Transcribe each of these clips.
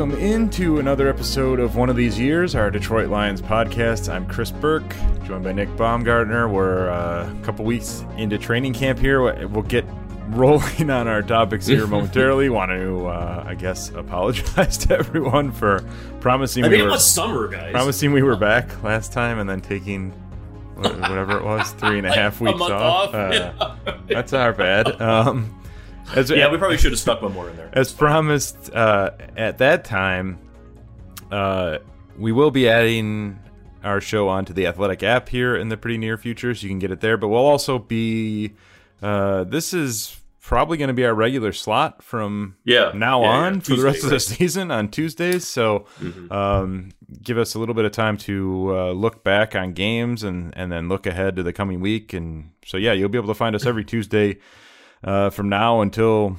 welcome into another episode of One of These Years, our Detroit Lions podcast. I'm Chris Burke, joined by Nick Baumgartner. We're uh, a couple weeks into training camp here. We'll get rolling on our topics here momentarily. Want to, uh, I guess, apologize to everyone for promising I we mean, it were was summer, guys. promising we were back last time, and then taking whatever it was, three and a half A weeks month off. off. Uh, that's our bad. Um, as, yeah, we probably should have stuck one more in there. as promised uh, at that time, uh, we will be adding our show onto the Athletic app here in the pretty near future, so you can get it there. But we'll also be. Uh, this is probably going to be our regular slot from Yeah, now yeah, on yeah. for the rest Tuesday, of the season on Tuesdays. So um, give us a little bit of time to uh, look back on games and and then look ahead to the coming week. And so yeah, you'll be able to find us every Tuesday uh, from now until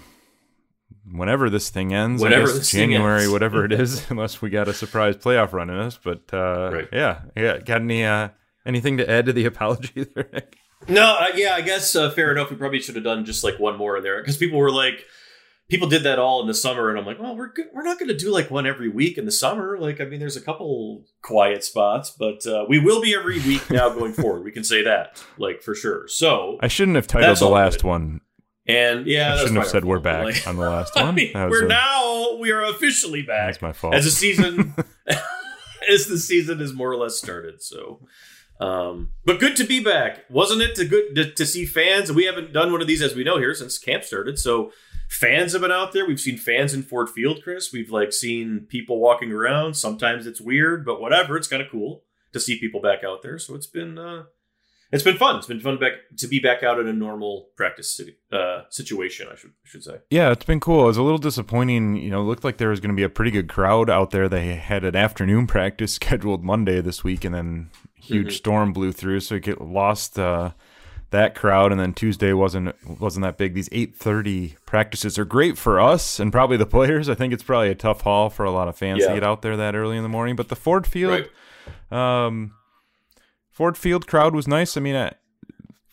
whenever this thing ends. I guess January, ends. whatever it is, unless we got a surprise playoff run in us. But uh, Right. yeah, yeah. Got any uh, anything to add to the apology there? Nick? No, uh, yeah, I guess uh, fair enough. We probably should have done just like one more in there because people were like, people did that all in the summer, and I'm like, well, we're good. we're not going to do like one every week in the summer. Like, I mean, there's a couple quiet spots, but uh, we will be every week now going forward. We can say that, like for sure. So, I shouldn't have titled the last one. And yeah, I that's shouldn't have said we're back Like, on the last I one. mean, we're a- now we are officially back. That's my fault. as the season as the season is more or less started. So, um, but good to be back, wasn't it? To good to, to see fans. We haven't done one of these as we know here since camp started. So fans have been out there. We've seen fans in Ford Field, Chris. We've like seen people walking around. Sometimes it's weird, but whatever. It's kind of cool to see people back out there. So it's been. Uh, it's been fun. It's been fun back to be back out in a normal practice city, uh, situation. I should I should say. Yeah, it's been cool. It was a little disappointing. You know, it looked like there was going to be a pretty good crowd out there. They had an afternoon practice scheduled Monday this week, and then huge Mhm. storm blew through, so it get lost uh, that crowd. And then Tuesday wasn't wasn't that big. These eight thirty practices are great for us and probably the players. I think it's probably a tough haul for a lot of fans to get out there that early in the morning. But the Ford Field, Right. um, Ford Field crowd was nice. I mean, I,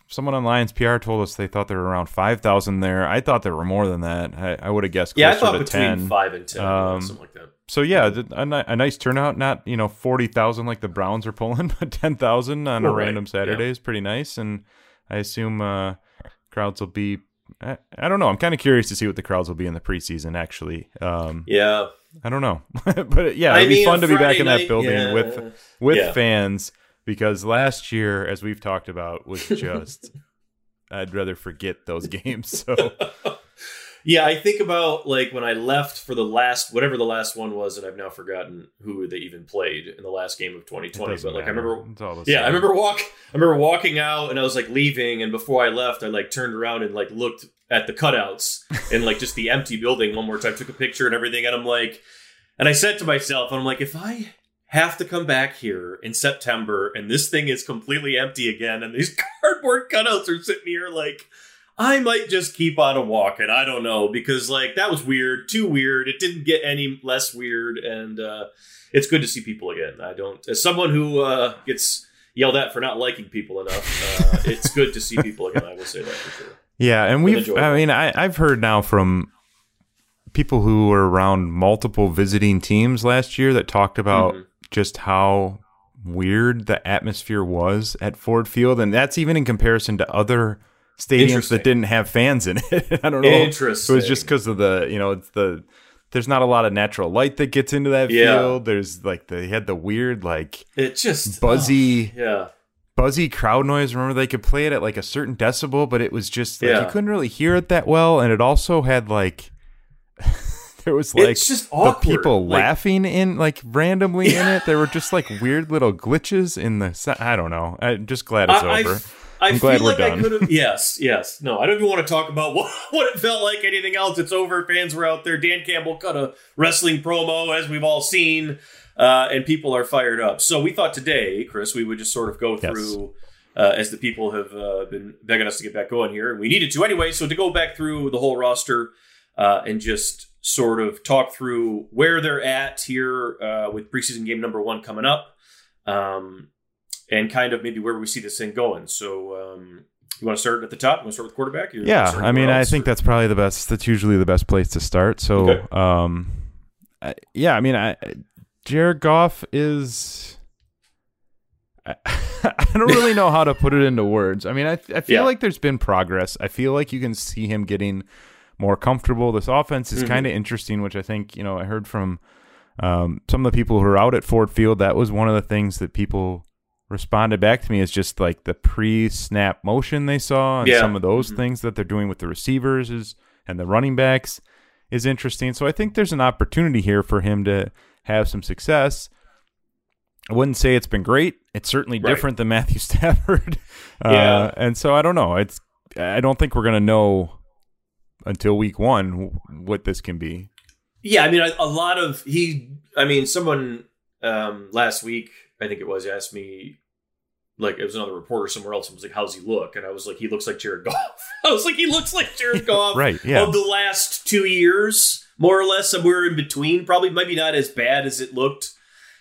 someone on Lions PR told us they thought there were around five thousand there. I thought there were more than that. I, I would have guessed Yeah, I thought between ten. five and ten, Um, something like that. So yeah, a, a nice turnout. Not you know forty thousand like the Browns are pulling, but ten thousand on a Well, right, random Saturday yeah. is pretty nice. And I assume uh, crowds will be. I, I don't know. I'm kind of curious to see what the crowds will be in the preseason. Actually, um, Yeah, I don't know, but yeah, it'd be mean, fun a to be back Friday in that night- building yeah. with with Yeah. fans because last year, as we've talked about, was just I'd rather forget those games. So yeah. I think about like when I left for the last, whatever the last one was, and I've now forgotten who they even played in the last game of 2020. doesn't But like I remember, It's all the yeah, I remember walk. I remember walking out, and I was like leaving, and before I left, I like turned around and like looked at the cutouts and like just the empty building one more time, took a picture and everything, and I'm like, and I said to myself, I'm like, if I have to come back here in September and this thing is completely empty again, and these cardboard cutouts are sitting here, like, I might just keep on a walking. I don't know because like that was weird, too weird. It didn't get any less weird, and uh, it's good to see people again. I don't, as someone who uh, gets yelled at for not liking people enough, uh, it's good to see people again. I will say that for sure. Yeah, and we've. I mean I, I've heard now from people who were around multiple visiting teams last year that talked about Mhm. Just how weird the atmosphere was at Ford Field, and that's even in comparison to other stadiums that didn't have fans in it. I don't know. Interesting. It was just because of the you know it's the there's not a lot of natural light that gets into that Yeah. field. There's like they had the weird like It just oh, buzzy oh, yeah. buzzy crowd noise. Remember, they could play it at like a certain decibel, but it was just like Yeah. you couldn't really hear it that well, and it also had like there was like it's just the awkward. people Like, laughing in like randomly in it. There were just like weird little glitches in the. I don't know. I'm just glad it's I, I over. f- I I'm glad we're like I done. could have. Yes, yes. No, I don't even want to talk about what, what it felt like. Anything else? It's over. Fans were out there. Dan Campbell cut a wrestling promo, as we've all seen, uh, and people are fired up. So we thought today, Chris, we would just sort of go Yes. through. Uh, as the people have uh, been begging us to get back going here, and we needed to anyway. So to go back through the whole roster uh, and just sort of talk through where they're at here uh, with preseason game number one coming up, um, and kind of maybe where we see this thing going. So, um, you want to start at the top? You want to start with quarterback? Yeah, I mean, I think or- that's probably the best. That's usually the best place to start. So, Okay. um, uh, yeah, I mean, I, Jared Goff is. I, I don't really know how to put it into words. I mean, I, I feel Yeah. like there's been progress. I feel like you can see him getting more comfortable. This offense is Mhm. kind of interesting, which I think, you know, I heard from um, some of the people who are out at Ford Field. That was one of the things that people responded back to me is just like the pre-snap motion they saw and Yeah. some of those Mhm. things that they're doing with the receivers is and the running backs is interesting. So I think there's an opportunity here for him to have some success. I wouldn't say it's been great. It's certainly Right. different than Matthew Stafford. Uh, Yeah. and so I don't know. It's I don't think we're going to know until week 1 what this can be. Yeah, I mean, a, a lot of he. I mean, someone um, last week, I think it was, asked me, like, it was another reporter somewhere else, and was like, "How's he look?" And I was like, "He looks like Jared Goff." I was like, "He looks like Jared Goff." Right, yeah. Of the last two years, more or less, somewhere in between. Probably, maybe not as bad as it looked.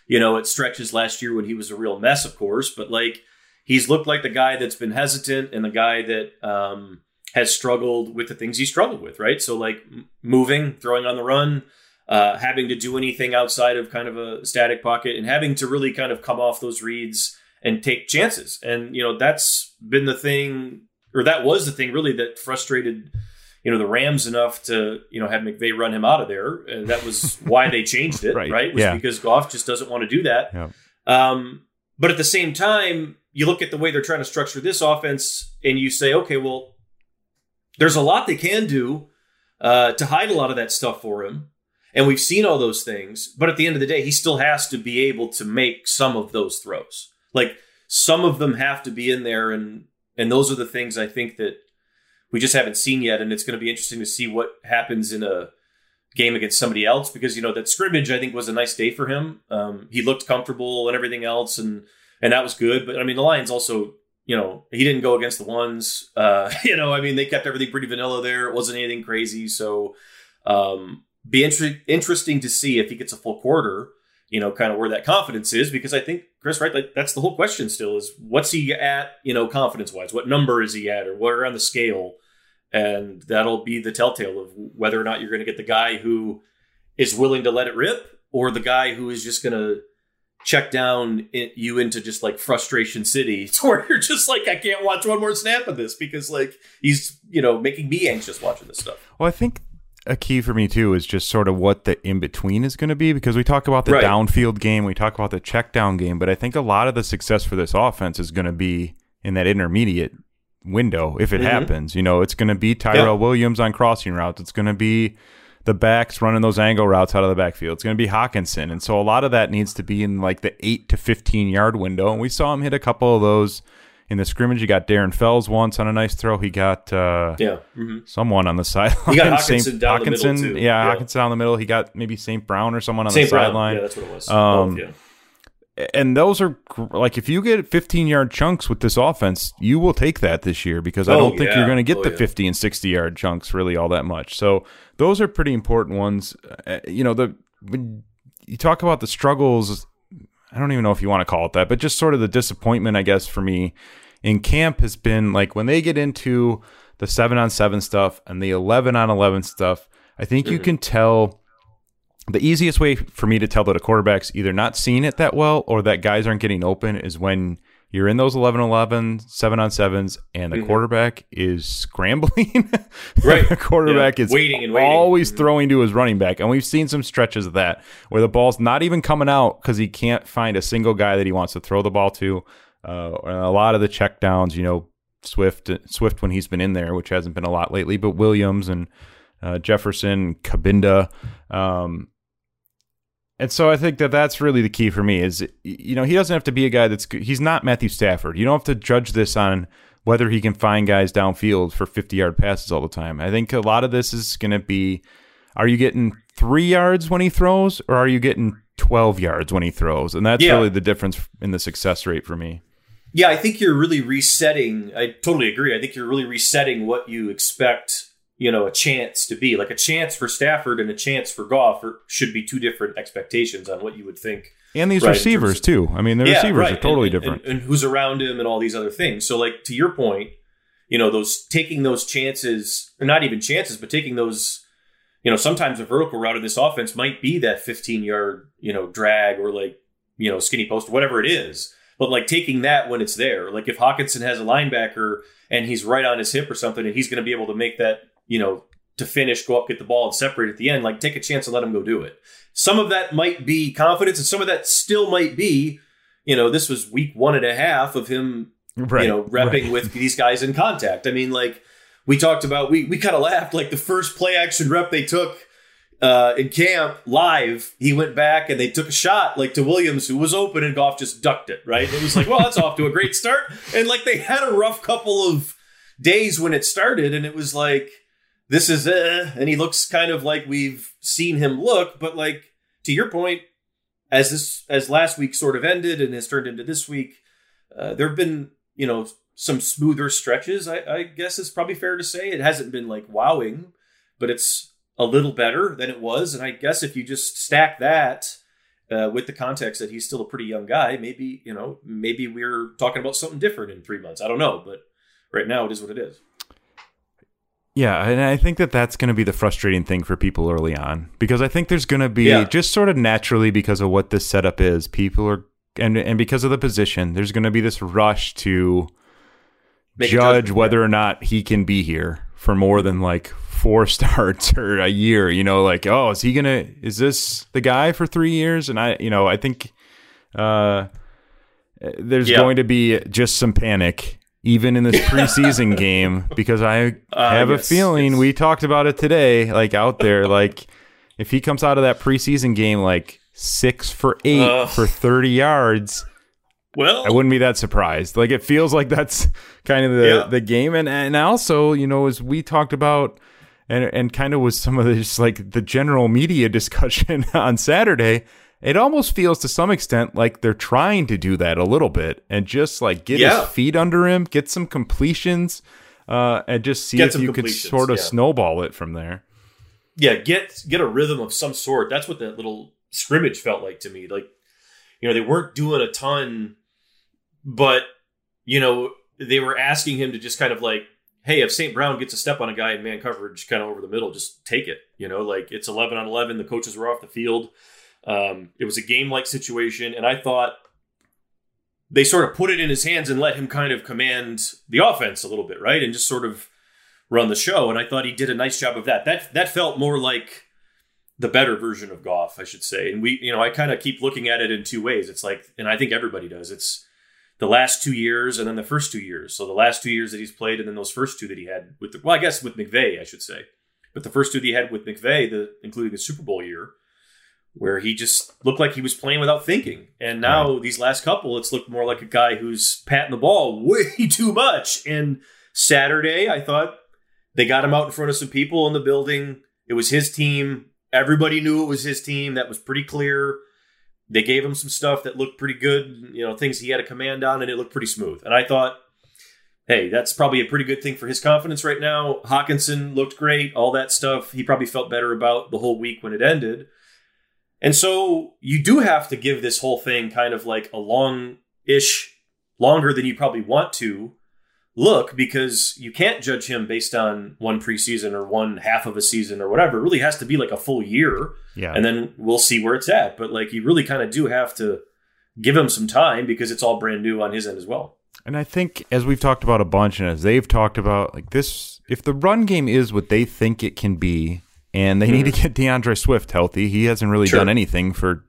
You know, it stretches last year when he was a real mess, of course, but like he's looked like the guy that's been hesitant and the guy that um, has struggled with the things he struggled with, right? So like moving, throwing on the run, uh, having to do anything outside of kind of a static pocket, and having to really kind of come off those reads and take chances. And you know that's been the thing, or that was the thing really that frustrated you know the Rams enough to you know have McVay run him out of there, and that was why they changed it, Right, right? Was yeah. because Goff just doesn't want to do that. Yeah. Um, but at the same time, you look at the way they're trying to structure this offense, and you say, okay, well, there's a lot they can do uh, to hide a lot of that stuff for him. And we've seen all those things, but at the end of the day, he still has to be able to make some of those throws. Like some of them have to be in there, and and those are the things I think that we just haven't seen yet. And it's going to be interesting to see what happens in a game against somebody else because you know that scrimmage I think was a nice day for him. Um, he looked comfortable and everything else, and and that was good. But I mean, the Lions also, you know, he didn't go against the ones. Uh, you know, I mean, they kept everything pretty vanilla there. It wasn't anything crazy. So, um, be inter- interesting to see if he gets a full quarter. You know, kind of where that confidence is, because I think Chris, right? Like that's the whole question. Still, is what's he at? You know, confidence wise, what number is he at, or where on the scale? And that'll be the telltale of whether or not you're going to get the guy who is willing to let it rip, or the guy who is just going to check down in, you into just like frustration city to where you're just like I can't watch one more snap of this because like he's you know making me anxious watching this stuff. Well, I think a key for me too is just sort of what the in between is going to be because we talk about the Right. downfield game, we talk about the check down game, but I think a lot of the success for this offense is going to be in that intermediate window if it Mhm. happens. You know, it's going to be Tyrell Yeah. Williams on crossing routes. It's going to be the backs running those angle routes out of the backfield. It's going to be Hockenson. And so a lot of that needs to be in like the 8 to 15 yard window. And we saw him hit a couple of those in the scrimmage. You got Darren Fells once on a nice throw. He got uh, Yeah. hmm someone on the sideline. He got Saint- Hockenson down the middle, too. Yeah, Yeah. Hockenson down the middle. He got maybe St. Brown or someone on St. the sideline. Yeah, that's what it was. Um, Both, yeah. And those are like if you get 15 yard chunks with this offense, you will take that this year because I Oh, don't think yeah. you're going to get Oh, the yeah. 50 and 60 yard chunks really all that much. So those are pretty important ones. Uh, you know, the when you talk about the struggles, I don't even know if you want to call it that, but just sort of the disappointment, I guess, for me in camp has been like when they get into the seven on seven stuff and the 11 on 11 stuff, I think you Mhm. can tell the easiest way for me to tell that a quarterback's either not seeing it that well or that guys aren't getting open is when you're in those 11 11 7 on 7s and the Mhm. quarterback is scrambling Right. the quarterback Yeah. is Waiting and waiting. always Mhm. throwing to his running back and we've seen some stretches of that where the ball's not even coming out because he can't find a single guy that he wants to throw the ball to uh, a lot of the check downs you know swift swift when he's been in there which hasn't been a lot lately but williams and uh, jefferson cabinda um, and so I think that that's really the key for me is you know he doesn't have to be a guy that's he's not Matthew Stafford. You don't have to judge this on whether he can find guys downfield for 50 yard passes all the time. I think a lot of this is going to be are you getting 3 yards when he throws or are you getting 12 yards when he throws? And that's Yeah. really the difference in the success rate for me. Yeah, I think you're really resetting. I totally agree. I think you're really resetting what you expect, you know, a chance to be. Like a chance for Stafford and a chance for Goff are, should be two different expectations on what you would think. And these Right, receivers of- too. I mean, the receivers right. are totally And- different. And, and who's around him and all these other things. So, like to your point, you know, those taking those chances, or not even chances, but taking those, you know, sometimes a vertical route in this offense might be that 15 yard, you know, drag or like, you know, skinny post, whatever it is. But like taking that when it's there, like if Hockenson has a linebacker and he's right on his hip or something, and he's going to be able to make that, you know, to finish, go up, get the ball, and separate at the end, like take a chance and let him go do it. Some of that might be confidence, and some of that still might be, you know, this was week one and a half of him, right, you know, repping right. with these guys in contact. I mean, like we talked about, we we kind of laughed, like the first play action rep they took uh, in camp live, he went back and they took a shot like to Williams, who was open, and Goff just ducked it. Right? It was like, well, that's off to a great start. And like they had a rough couple of days when it started, and it was like, this is uh, and he looks kind of like we've seen him look. But like to your point, as this as last week sort of ended and has turned into this week, uh, there have been you know some smoother stretches. I, I guess it's probably fair to say it hasn't been like wowing, but it's a little better than it was. And I guess if you just stack that uh, with the context that he's still a pretty young guy, maybe you know, maybe we're talking about something different in three months. I don't know, but right now it is what it is. Yeah, and I think that that's going to be the frustrating thing for people early on because I think there's going to be yeah. just sort of naturally because of what this setup is, people are and and because of the position, there's going to be this rush to Make judge whether or not he can be here for more than like four starts or a year. You know, like oh, is he gonna? Is this the guy for three years? And I, you know, I think uh, there's going to be just some panic even in this preseason game because I uh, have yes, a feeling yes. we talked about it today, like out there, like if he comes out of that preseason game like six for eight uh, for thirty yards. Well, I wouldn't be that surprised. Like it feels like that's kind of the, yeah. the game, and and also you know as we talked about and and kind of was some of this like the general media discussion on Saturday. It almost feels to some extent like they're trying to do that a little bit and just like get yeah. his feet under him, get some completions, uh, and just see get if you could sort of yeah. snowball it from there. Yeah, get get a rhythm of some sort. That's what that little scrimmage felt like to me. Like, you know, they weren't doing a ton, but you know, they were asking him to just kind of like hey, if St. Brown gets a step on a guy in man coverage kind of over the middle, just take it. You know, like it's 11 on 11. The coaches were off the field. Um, it was a game like situation. And I thought they sort of put it in his hands and let him kind of command the offense a little bit, right? And just sort of run the show. And I thought he did a nice job of that. That, that felt more like the better version of Goff, I should say. And we, you know, I kind of keep looking at it in two ways. It's like, and I think everybody does. It's, the last two years and then the first two years. So the last two years that he's played and then those first two that he had with the, well, I guess with McVay, I should say. But the first two that he had with McVay, the including the Super Bowl year, where he just looked like he was playing without thinking. And now right. these last couple, it's looked more like a guy who's patting the ball way too much. And Saturday, I thought they got him out in front of some people in the building. It was his team. Everybody knew it was his team. That was pretty clear they gave him some stuff that looked pretty good, you know, things he had a command on, and it looked pretty smooth. And I thought, hey, that's probably a pretty good thing for his confidence right now. Hockenson looked great, all that stuff. He probably felt better about the whole week when it ended. And so you do have to give this whole thing kind of like a long ish, longer than you probably want to look because you can't judge him based on one preseason or one half of a season or whatever. It really has to be like a full year. Yeah. And then we'll see where it's at. But like you really kind of do have to give him some time because it's all brand new on his end as well. And I think as we've talked about a bunch and as they've talked about like this if the run game is what they think it can be and they mm-hmm. need to mm-hmm. get D'Andre Swift healthy, he hasn't really sure. done anything for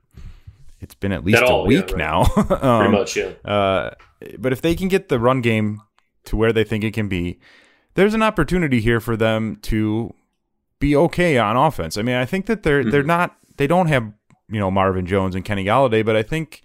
it's been at least at a week yeah, right. now. um, Pretty much, yeah. Uh, but if they can get the run game to where they think it can be, there's an opportunity here for them to be okay on offense. I mean, I think that they're mm-hmm. they're not they don't have you know Marvin Jones and Kenny Golladay, but I think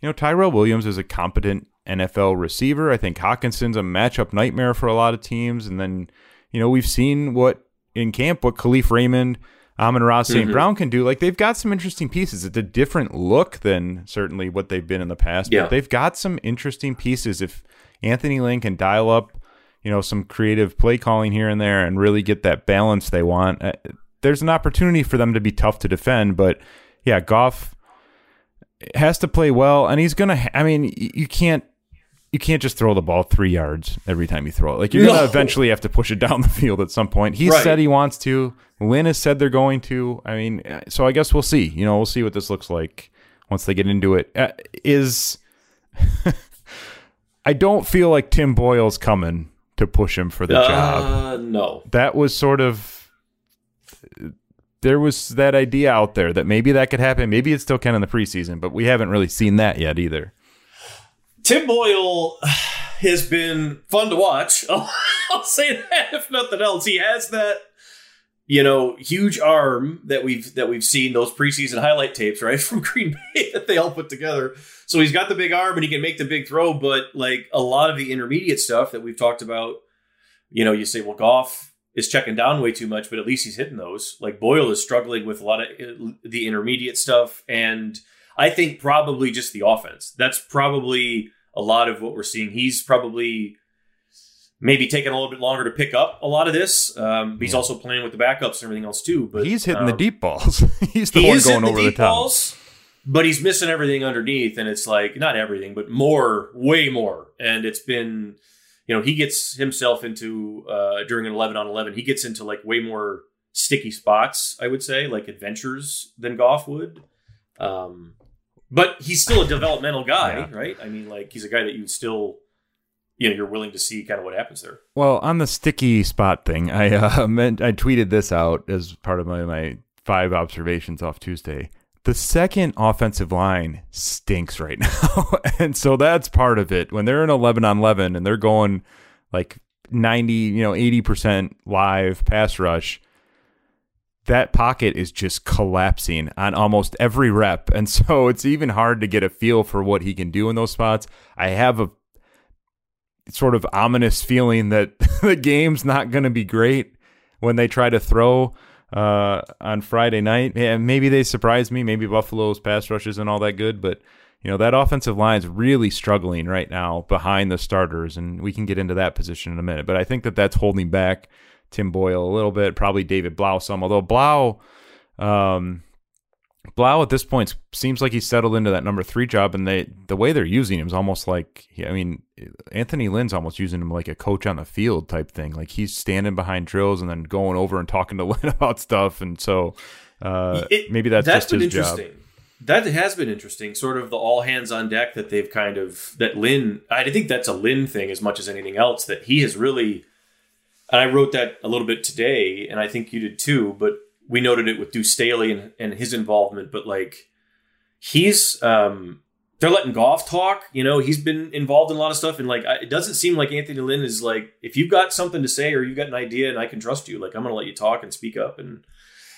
you know Tyrell Williams is a competent NFL receiver. I think Hockenson's a matchup nightmare for a lot of teams, and then you know we've seen what in camp what Kalif Raymond. Amon-Ra St. Mm-hmm. Brown can do. Like they've got some interesting pieces. It's a different look than certainly what they've been in the past, yeah. but they've got some interesting pieces. If Anthony Lynn can dial up, you know, some creative play calling here and there and really get that balance they want. Uh, there's an opportunity for them to be tough to defend, but yeah, Goff has to play well, and he's gonna. I mean, you can't you can't just throw the ball three yards every time you throw it. Like you're No. gonna eventually have to push it down the field at some point. He Right. said he wants to. Lynn has said they're going to. I mean, so I guess we'll see. You know, we'll see what this looks like once they get into it. Uh, is I don't feel like Tim Boyle's coming to push him for the job. Uh, no. That was sort of there was that idea out there that maybe that could happen. Maybe it still can in the preseason, but we haven't really seen that yet either. Tim Boyle has been fun to watch. I'll, say that if nothing else. He has that, you know, huge arm that we've that we've seen those preseason highlight tapes, right, from Green Bay that they all put together. So he's got the big arm and he can make the big throw, but like a lot of the intermediate stuff that we've talked about, you know, you say, well, Goff is checking down way too much, but at least he's hitting those. Like Boyle is struggling with a lot of uh, the intermediate stuff, and I think probably just the offense. That's probably a lot of what we're seeing. He's probably maybe taking a little bit longer to pick up a lot of this. Um, he's Yeah. also playing with the backups and everything else too. But he's hitting the um, deep balls. he's the he one going hitting over the the, top. balls, but he's missing everything underneath, and it's like not everything, but more, way more. And it's been, you know, he gets himself into uh, during an eleven on eleven. He gets into like way more sticky spots. I would say like adventures than Goff would. Um, but he's still a developmental guy, Yeah. right? I mean, like he's a guy that you still, you know, you're willing to see kind of what happens there. Well, on the sticky spot thing, I uh, meant I tweeted this out as part of my, my five observations off Tuesday. The second offensive line stinks right now, and so that's part of it. When they're in eleven on eleven and they're going like ninety, you know, eighty percent live pass rush, that pocket is just collapsing on almost every rep, and so it's even hard to get a feel for what he can do in those spots. I have a sort of ominous feeling that the game's not going to be great when they try to throw uh, on Friday night. Yeah, maybe they surprise me. Maybe Buffalo's pass rush isn't all that good, but you know that offensive line's really struggling right now behind the starters, and we can get into that position in a minute. But I think that that's holding back Tim Boyle a little bit, probably David Blough some. Although Blough, um, Blough at this point seems like he's settled into that number three job, and they the way they're using him is almost like I mean Anthony Lynn's almost using him like a coach on the field type thing. Like he's standing behind drills and then going over and talking to Lynn about stuff, and so uh, It- maybe that's, that's just been his job. interesting. That has been interesting. Sort of the all hands on deck that they've kind of that Lynn. I think that's a Lynn thing as much as anything else. That he has really, and I wrote that a little bit today, and I think you did too. But we noted it with Deuce Staley and, and his involvement. But like, he's um they're letting Goff talk. You know, he's been involved in a lot of stuff, and like, it doesn't seem like Anthony Lynn is like, if you've got something to say or you've got an idea and I can trust you, like, I'm going to let you talk and speak up. And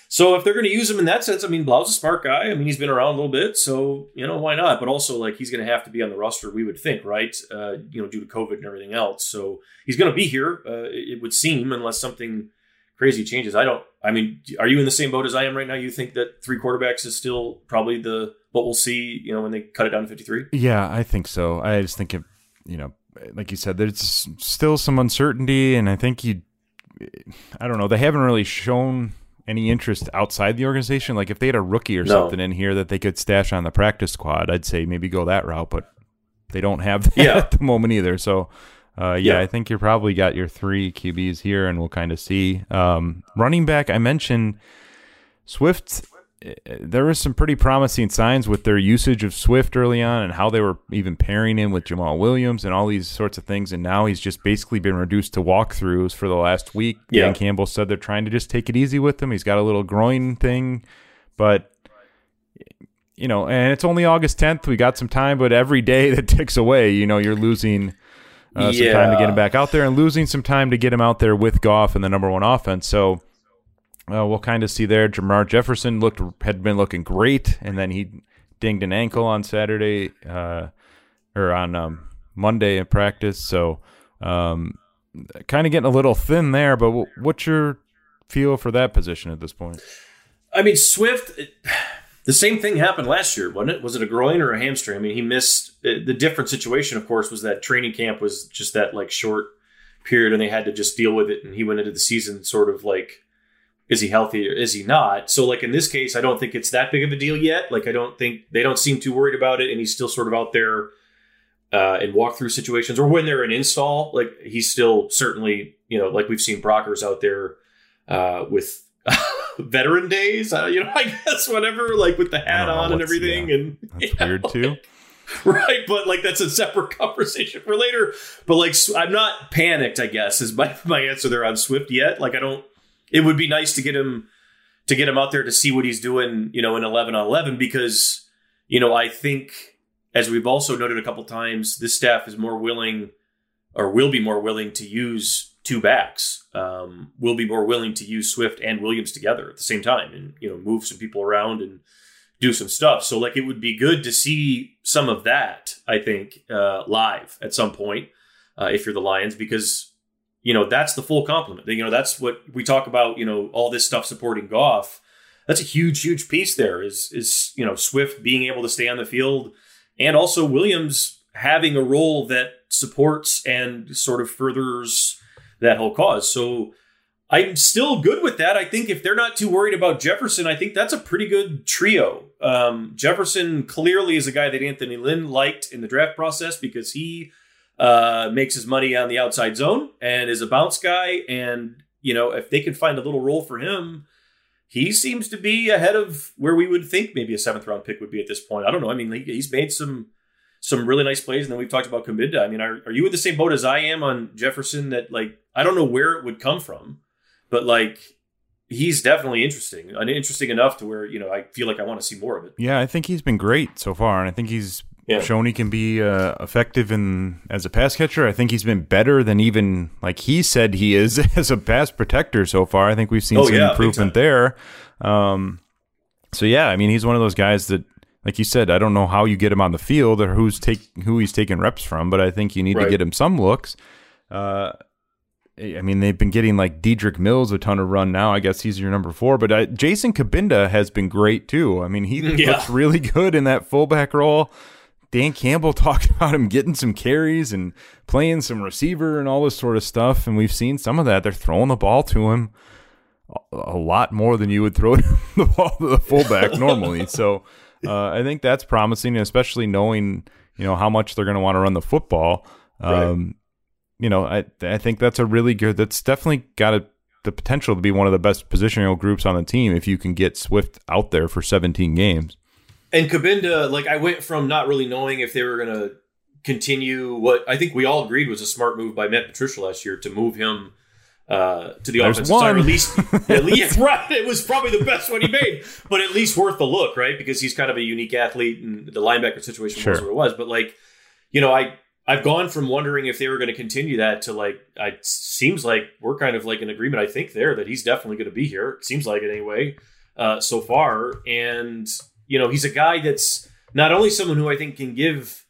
so, if they're going to use him in that sense, I mean, Blough's a smart guy. I mean, he's been around a little bit, so you know, why not? But also, like, he's going to have to be on the roster, we would think, right? Uh, you know, due to COVID and everything else. So he's going to be here. Uh, it would seem, unless something crazy changes. I don't. I mean, are you in the same boat as I am right now? You think that three quarterbacks is still probably the what we'll see? You know, when they cut it down to fifty three. Yeah, I think so. I just think, it, you know, like you said, there's still some uncertainty, and I think you, I don't know, they haven't really shown any interest outside the organization. Like if they had a rookie or No. something in here that they could stash on the practice squad, I'd say maybe go that route, but they don't have that Yeah. at the moment either. So, uh, yeah, Yeah. I think you're probably got your three QBs here, and we'll kind of see. Um, running back, I mentioned Swift. There was some pretty promising signs with their usage of Swift early on, and how they were even pairing him with Jamaal Williams and all these sorts of things. And now he's just basically been reduced to walkthroughs for the last week. Yeah. Dan Campbell said they're trying to just take it easy with him. He's got a little groin thing, but you know, and it's only August 10th. We got some time, but every day that ticks away, you know, you're losing uh, some time to get him back out there and losing some time to get him out there with Goff and the number one offense. So uh, we'll kind of see there. Jermar Jefferson looked had been looking great, and then he dinged an ankle on Saturday uh, or on um, Monday in practice. So um, kind of getting a little thin there. But wh- what's your feel for that position at this point? I mean, Swift. It, the same thing happened last year, wasn't it? Was it a groin or a hamstring? I mean, he missed. uh, The different situation, of course, was that training camp was just that like short period, and they had to just deal with it. And he went into the season sort of like, is he healthy or is he not? So, like in this case, I don't think it's that big of a deal yet. Like, I don't think they don't seem too worried about it, and he's still sort of out there uh, in walkthrough situations or when they're in install. Like he's still certainly, you know, like we've seen Brockers out there uh, with veteran days, uh, you know, I guess whatever, like with the hat on and everything, yeah. and that's weird know, too. right, but like that's a separate conversation for later. But like, I'm not panicked. I guess is my my answer there on Swift yet. Like, I don't. It would be nice to get him to get him out there to see what he's doing, you know, in 11 on 11 because you know I think as we've also noted a couple times, this staff is more willing or will be more willing to use two backs. Um, will be more willing to use Swift and Williams together at the same time, and you know move some people around and do some stuff. So like it would be good to see some of that. I think uh, live at some point uh, if you're the Lions because you know that's the full complement. You know that's what we talk about. You know all this stuff supporting Goff. That's a huge, huge piece. There is is you know Swift being able to stay on the field, and also Williams having a role that supports and sort of furthers that whole cause. So I'm still good with that. I think if they're not too worried about Jefferson, I think that's a pretty good trio. Um, Jefferson clearly is a guy that Anthony Lynn liked in the draft process because he uh, makes his money on the outside zone and is a bounce guy. And, you know, if they can find a little role for him, he seems to be ahead of where we would think maybe a seventh round pick would be at this point. I don't know. I mean, he's made some some really nice plays. And then we've talked about Cabinda. I mean, are, are you in the same boat as I am on Jefferson that, like, I don't know where it would come from, but, like, he's definitely interesting and interesting enough to where, you know, I feel like I want to see more of it. Yeah, I think he's been great so far. And I think he's yeah. shown he can be uh, effective in as a pass catcher. I think he's been better than even like he said he is as a pass protector so far. I think we've seen oh, some yeah, improvement there. Um, so yeah, I mean he's one of those guys that like you said, I don't know how you get him on the field or who's take who he's taking reps from, but I think you need right. to get him some looks. Uh, I mean, they've been getting like Dedrick Mills a ton of run now. I guess he's your number four, but uh, Jason Cabinda has been great too. I mean, he yeah. looks really good in that fullback role. Dan Campbell talked about him getting some carries and playing some receiver and all this sort of stuff, and we've seen some of that. They're throwing the ball to him a lot more than you would throw the ball to the fullback normally. So uh, I think that's promising, especially knowing you know how much they're going to want to run the football. Um, right. You know, I I think that's a really good. That's definitely got a, the potential to be one of the best positional groups on the team if you can get Swift out there for 17 games. And Cabinda, like I went from not really knowing if they were going to continue what I think we all agreed was a smart move by Matt Patricia last year to move him uh, to the There's offensive one. side. At least, at least, right? It was probably the best one he made, but at least worth the look, right? Because he's kind of a unique athlete, and the linebacker situation sure. was what it was. But like, you know, I I've gone from wondering if they were going to continue that to like, it seems like we're kind of like in agreement. I think there that he's definitely going to be here. It seems like it anyway, uh, so far. And you know, he's a guy that's not only someone who I think can give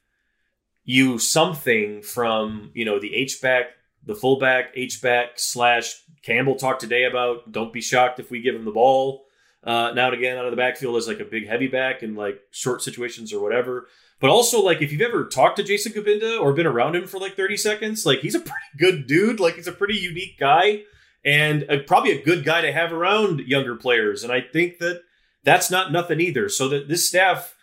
you something from you know the H back the fullback, H back slash Campbell talked today about don't be shocked if we give him the ball uh, now and again out of the backfield as like a big heavy back in like short situations or whatever. But also like if you've ever talked to Jason Cabinda or been around him for like 30 seconds, like he's a pretty good dude. Like he's a pretty unique guy and a, probably a good guy to have around younger players. And I think that that's not nothing either. So that this staff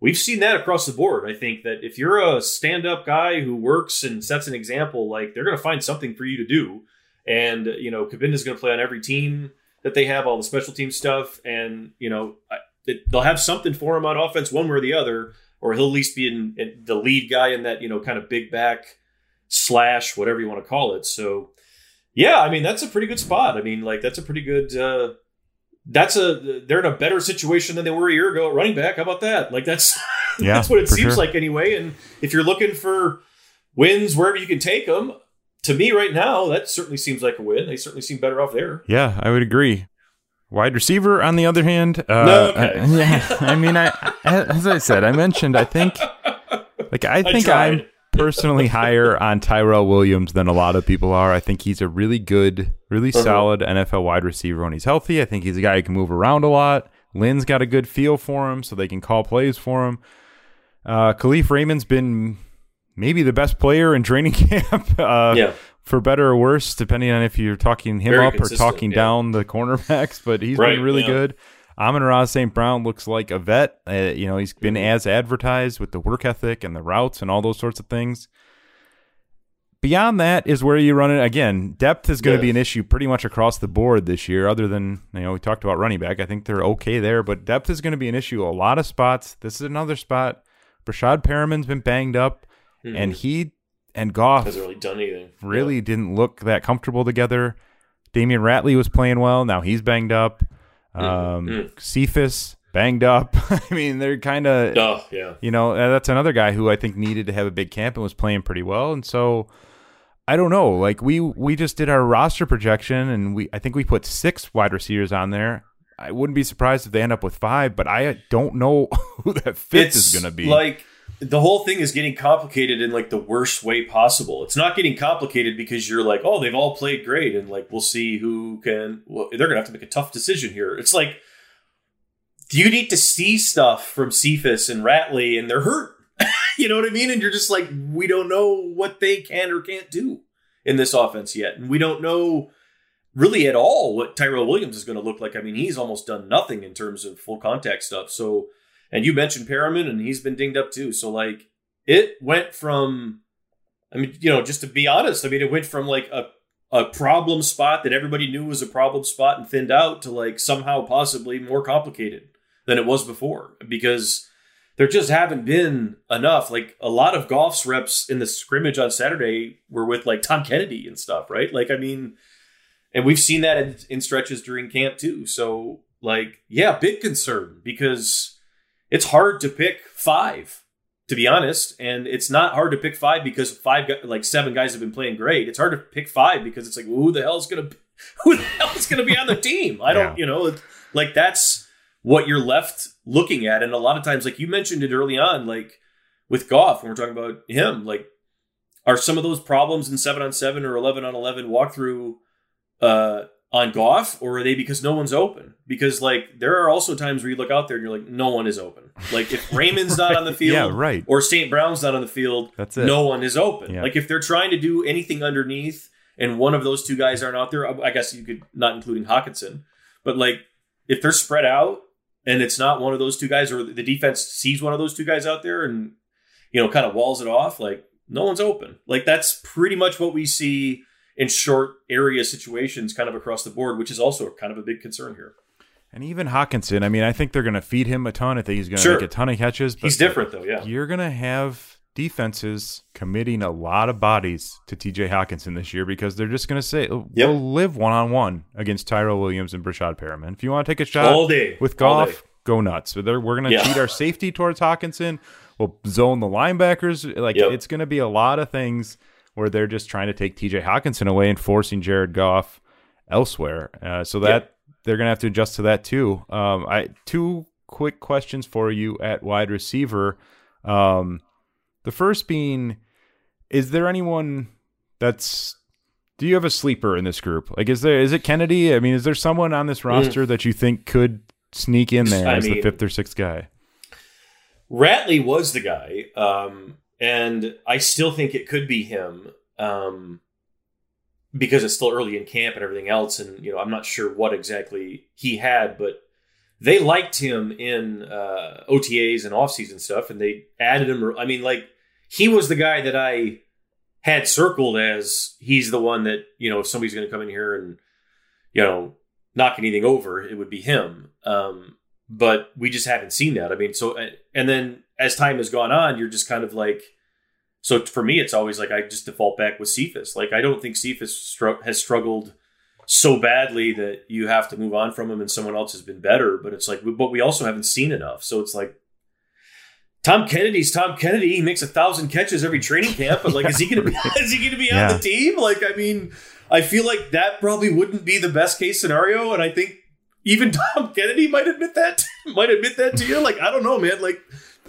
we've seen that across the board. I think that if you're a stand up guy who works and sets an example, like they're going to find something for you to do. And, you know, Cabinda's going to play on every team that they have, all the special team stuff. And, you know, they'll have something for him on offense one way or the other, or he'll at least be in, in the lead guy in that, you know, kind of big back slash, whatever you want to call it. So, yeah, I mean, that's a pretty good spot. I mean, like, that's a pretty good, uh, that's a they're in a better situation than they were a year ago at running back. How about that? Like that's yeah, that's what it seems sure. like anyway. And if you're looking for wins wherever you can take them, to me right now that certainly seems like a win. They certainly seem better off there. Yeah, I would agree. Wide receiver, on the other hand, uh, no, okay. I, yeah, I mean, I as I said, I mentioned, I think, like I think I I'm personally higher on Tyrell Williams than a lot of people are. I think he's a really good, really uh-huh. solid NFL wide receiver when he's healthy. I think he's a guy who can move around a lot. Lynn's got a good feel for him, so they can call plays for him. Uh, Kalif Raymond's been maybe the best player in training camp. Uh, yeah. For better or worse, depending on if you're talking him Very up or talking yeah. down the cornerbacks, but he's right, been really yeah. good. Amon Ra St. Brown looks like a vet. Uh, you know, he's been as advertised with the work ethic and the routes and all those sorts of things. Beyond that is where you run it again. Depth is going to be an issue pretty much across the board this year. Other than you know, we talked about running back. I think they're okay there, but depth is going to be an issue. A lot of spots. This is another spot. Breshad Perriman's been banged up, and he and Goff hasn't really done anything. really didn't look that comfortable together. Damion Ratley was playing well. Now he's banged up. Um, mm. Cephus banged up. I mean, they're kind of Yeah. Oh, yeah. you know uh, that's another guy who I think needed to have a big camp and was playing pretty well. And so I don't know. Like we we just did our roster projection and we I think we put six wide receivers on there. I wouldn't be surprised if they end up with five, but I don't know who that fifth is going to be. Like the whole thing is getting complicated in like the worst way possible. It's not getting complicated because you're like, oh, they've all played great, and like we'll see who can. Well, they're gonna have to make a tough decision here. It's like do you need to see stuff from Cephus and Ratley, and they're hurt. you know what I mean? And you're just like, we don't know what they can or can't do in this offense yet, and we don't know really at all what Tyrell Williams is going to look like. I mean, he's almost done nothing in terms of full contact stuff. So, and you mentioned Perriman, and he's been dinged up too. So, like, it went from, I mean, you know, just to be honest, I mean, it went from like a a problem spot that everybody knew was a problem spot and thinned out to like somehow possibly more complicated than it was before because there just haven't been enough. Like a lot of Goff's reps in the scrimmage on Saturday were with like Tom Kennedy and stuff, right? Like, I mean, and we've seen that in, in stretches during camp too. So, like, yeah, big concern because it's hard to pick five, to be honest, and it's not hard to pick five because five, like seven guys have been playing great. It's hard to pick five because it's like, well, who the hell is gonna, who the hell is gonna be on the team? I don't, Yeah. you know, like that's what you're left looking at, and a lot of times, like you mentioned it early on, like with Goff when we're talking about him, like are some of those problems in seven on seven or eleven on eleven walkthrough uh, on Goff, or are they because no one's open? Because like there are also times where you look out there and you're like, no one is open. Like if Raymond's not on the field, yeah, right. or St. Brown's not on the field, That's it. no one is open. Yeah. Like if they're trying to do anything underneath and one of those two guys aren't out there, I I guess you could not including Hockenson, but like if they're spread out and it's not one of those two guys, or the defense sees one of those two guys out there and you know kind of walls it off, like no one's open. Like that's pretty much what we see in short area situations, kind of across the board, which is also kind of a big concern here. And even Hockenson, I mean, I think they're going to feed him a ton. I think he's going to Sure. make a ton of catches. But He's different though, yeah. You're going to have defenses committing a lot of bodies to TJ Hockenson this year because they're just going to say, "Oh, Yep. we'll live one on one against Tyrell Williams and Breshad Perriman. If you want to take a shot All day with All day. Go nuts. So we're going to Yeah. cheat our safety towards Hockenson. We'll zone the linebackers. Like, Yep. it's going to be a lot of things where they're just trying to take TJ Hockenson away and forcing Jared Goff elsewhere. Uh, so that Yep. they're going to have to adjust to that too. Um, I two quick questions for you at wide receiver. Um, the first being, is there anyone that's do you have a sleeper in this group? Like, is there is it Kennedy? I mean, is there someone on this roster that you think could sneak in there Mm. I as the fifth or sixth guy? Ratley was the guy, um, and I still think it could be him um, because it's still early in camp and everything else, and you know I'm not sure what exactly he had, but they liked him in uh, OTAs and offseason stuff, and they added him. I mean, like he was the guy that I had circled as he's the one that you know if somebody's going to come in here and you know knock anything over, it would be him. Um, but we just haven't seen that. I mean, so and then as time has gone on, you're just kind of like. So for me, it's always like I just default back with Cephus. Like I don't think Cephus str- has struggled so badly that you have to move on from him and someone else has been better. But it's like, but we also haven't seen enough. So it's like Tom Kennedy's Tom Kennedy. He makes a thousand catches every training camp, but like, is he going to be? Is he going to be Yeah. on the team? Like, I mean, I feel like that probably wouldn't be the best case scenario, and I think even Tom Kennedy might admit that. might admit that to you. Like, I don't know, man. Like,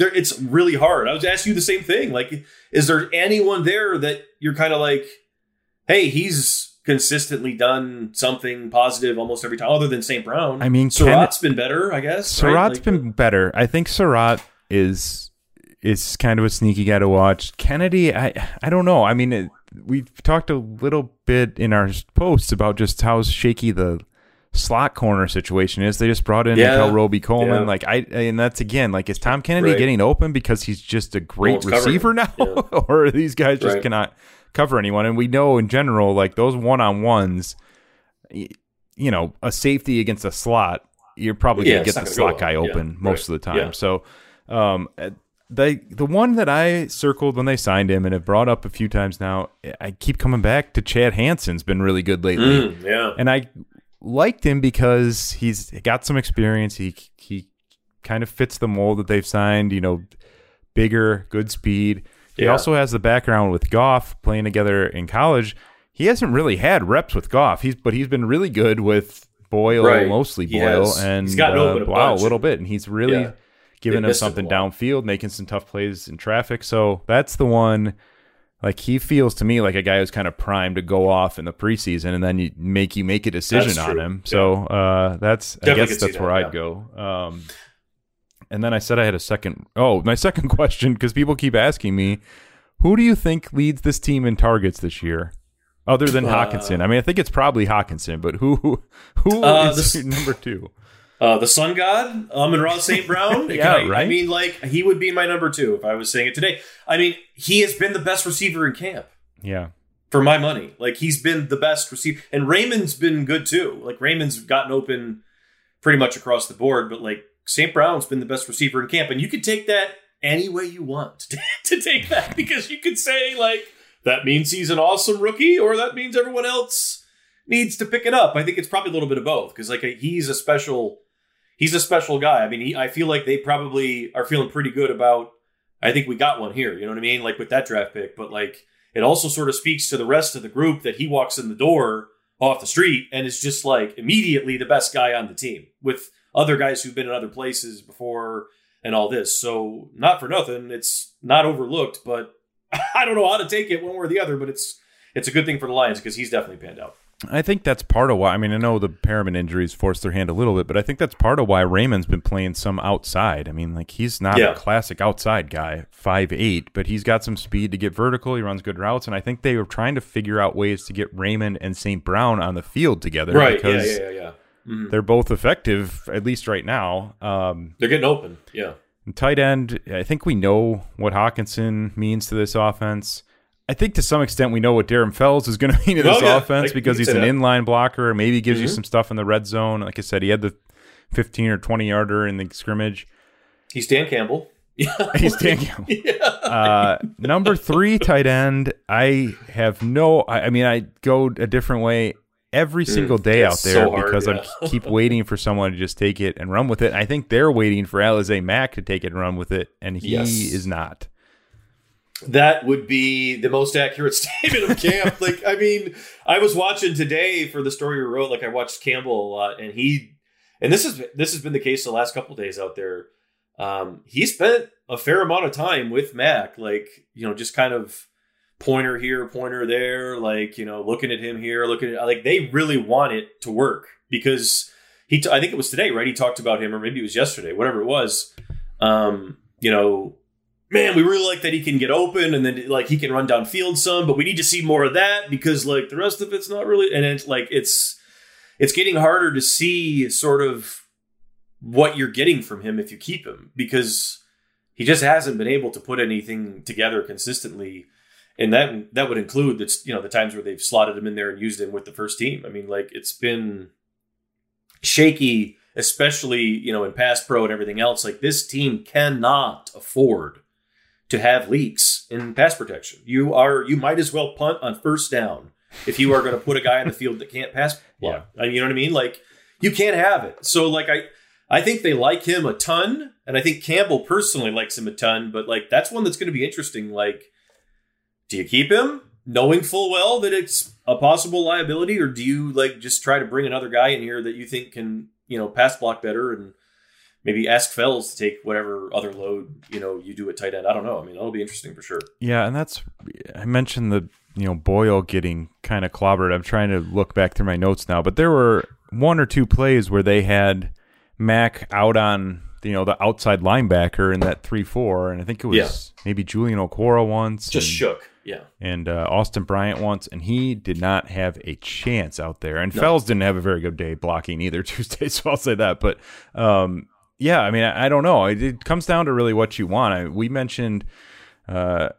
there, it's really hard. I was asking you the same thing. Like, is there anyone there that you're kind of like, hey, he's consistently done something positive almost every time, other than St. Brown? I mean, Surratt's been better, I guess. Surratt's right? Like, been better. I think Surratt is is kind of a sneaky guy to watch. Kennedy, I I don't know. I mean, it, we've talked a little bit in our posts about just how shaky the slot corner situation is. They just brought in Yeah. Nickell Robey-Coleman. Yeah. Like I and that's again like is Tom Kennedy Right. getting open because he's just a great covering receiver him. now, Yeah. or are these guys just Right. cannot cover anyone? And we know in general like those one on ones, you know, a safety against a slot, you're probably gonna get the gonna slot go guy well. Open most right. of the time. So, um, they the one that I circled when they signed him and have brought up a few times now, I keep coming back to Chad Hansen's been really good lately, Mm, yeah. and I liked him because he's got some experience. He he kind of fits the mold that they've signed. You know, bigger, good speed. He Yeah. also has the background with Goff playing together in college. He hasn't really had reps with Goff. He's but he's been really good with Boyle, Right. mostly He Boyle, has. and He's gotten uh, open a bunch. a little bit, and he's really Yeah. giving him something downfield, making some tough plays in traffic. So that's the one. Like he feels to me like a guy who's kind of primed to go off in the preseason, and then you make you make a decision on him. So uh, that's I guess that's where yeah. I'd go. Um, and then I said I had a second. Oh, my second question because people keep asking me, who do you think leads this team in targets this year, other than Uh, Hockenson? I mean, I think it's probably Hockenson, but who who, who Uh, is this- number two? Uh, the Sun God, Amon-Ra St. Brown. Yeah, I, I mean, like, he would be my number two if I was saying it today. I mean, he has been the best receiver in camp Yeah, for my money. Like, he's been the best receiver. And Raymond's been good too. Like, Raymond's gotten open pretty much across the board, but like, St. Brown's been the best receiver in camp. And you could take that any way you want to take that because you could say, like, that means he's an awesome rookie or that means everyone else needs to pick it up. I think it's probably a little bit of both because, like, he's a special he's a special guy. I mean, he, I feel like they probably are feeling pretty good about. I think we got one here. You know what I mean? Like with that draft pick, but like it also sort of speaks to the rest of the group that he walks in the door off the street and is just like immediately the best guy on the team with other guys who've been in other places before and all this. So not for nothing, it's not overlooked, but I don't know how to take it one way or the other. But it's it's a good thing for the Lions because he's definitely panned out. I think that's part of why. I mean, I know the Perriman injuries forced their hand a little bit, but I think that's part of why Raymond's been playing some outside. I mean, like he's not Yeah. a classic outside guy, five eight, but he's got some speed to get vertical. He runs good routes, and I think they were trying to figure out ways to get Raymond and St. Brown on the field together Right? Yeah, because yeah, yeah, yeah. Mhm. they're both effective at least right now. Um, They're getting open. Yeah. tight end, I think we know what Hockenson means to this offense. I think to some extent we know what Darren Fells is going to mean to this Oh, yeah. offense because he's an that. inline blocker. Maybe gives you Mhm. some stuff in the red zone. Like I said, he had the 15 or 20 yarder in the scrimmage. He's Dan Campbell. Yeah. He's Dan Campbell. yeah. Uh, number three tight end. I have no. I, I mean, I go a different way every single day out there so hard, because yeah. I keep waiting for someone to just take it and run with it. I think they're waiting for Alize Mack to take it and run with it, and he Yes. is not. That would be the most accurate statement of camp. like, I mean, I was watching today for the story we wrote. Like, I watched Campbell a lot, and he, and this is this has been the case the last couple days out there. Um, he spent a fair amount of time with Mack, like you know, just kind of pointer here, pointer there, like you know, looking at him here, looking at like they really want it to work because he. T- I think it was today, right? He talked about him, or maybe it was yesterday, whatever it was. Um, you know, man, we really like that he can get open and then like he can run downfield some, but we need to see more of that because like the rest of it's not really and it's like it's it's getting harder to see sort of what you're getting from him if you keep him because he just hasn't been able to put anything together consistently. And that that would include that's you know the times where they've slotted him in there and used him with the first team. I mean, like it's been shaky, especially you know in pass pro and everything else. Like this team cannot afford to have leaks in pass protection. You are you might as well punt on first down if you are going to put a guy on the field that can't pass block. Uh, You know what I mean? Like you can't have it. So like I I think they like him a ton, and I think Campbell personally likes him a ton. But like that's one that's going to be interesting. Like, do you keep him knowing full well that it's a possible liability, or do you like just try to bring another guy in here that you think can you know pass block better and maybe ask Fells to take whatever other load you know you do at tight end? I don't know. I mean, that'll be interesting for sure. Yeah, and that's I mentioned the you know Boyle getting kind of clobbered. I'm trying to look back through my notes now, but there were one or two plays where they had Mack out on you know the outside linebacker in that three four, and I think it was Yeah. maybe Julian Okwara once. Just and- shook. Yeah. and uh, Austin Bryant once, and he did not have a chance out there. And Fells didn't have a very good day blocking either Tuesday, so I'll say that. But um, yeah, I mean, I, I don't know. It, it comes down to really what you want. I, we mentioned uh,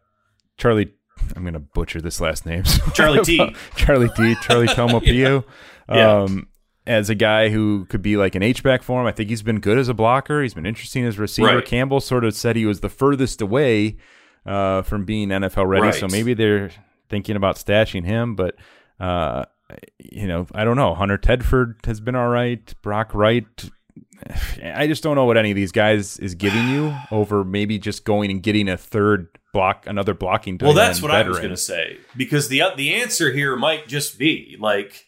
Charlie. I'm going to butcher this last name. Charlie T. Charlie T. Charlie Taumoepeau. Yeah. Um, as a guy who could be like an H back for him, I think he's been good as a blocker. He's been interesting as a receiver. Right. Campbell sort of said he was the furthest away uh, from being NFL ready, Right. so maybe they're thinking about stashing him. But uh, you know, I don't know. Hunter Thedford has been all right. Brock Wright. I just don't know what any of these guys is giving you over maybe just going and getting a third block, another blocking. Well, that's what I was going to say because the the answer here might just be like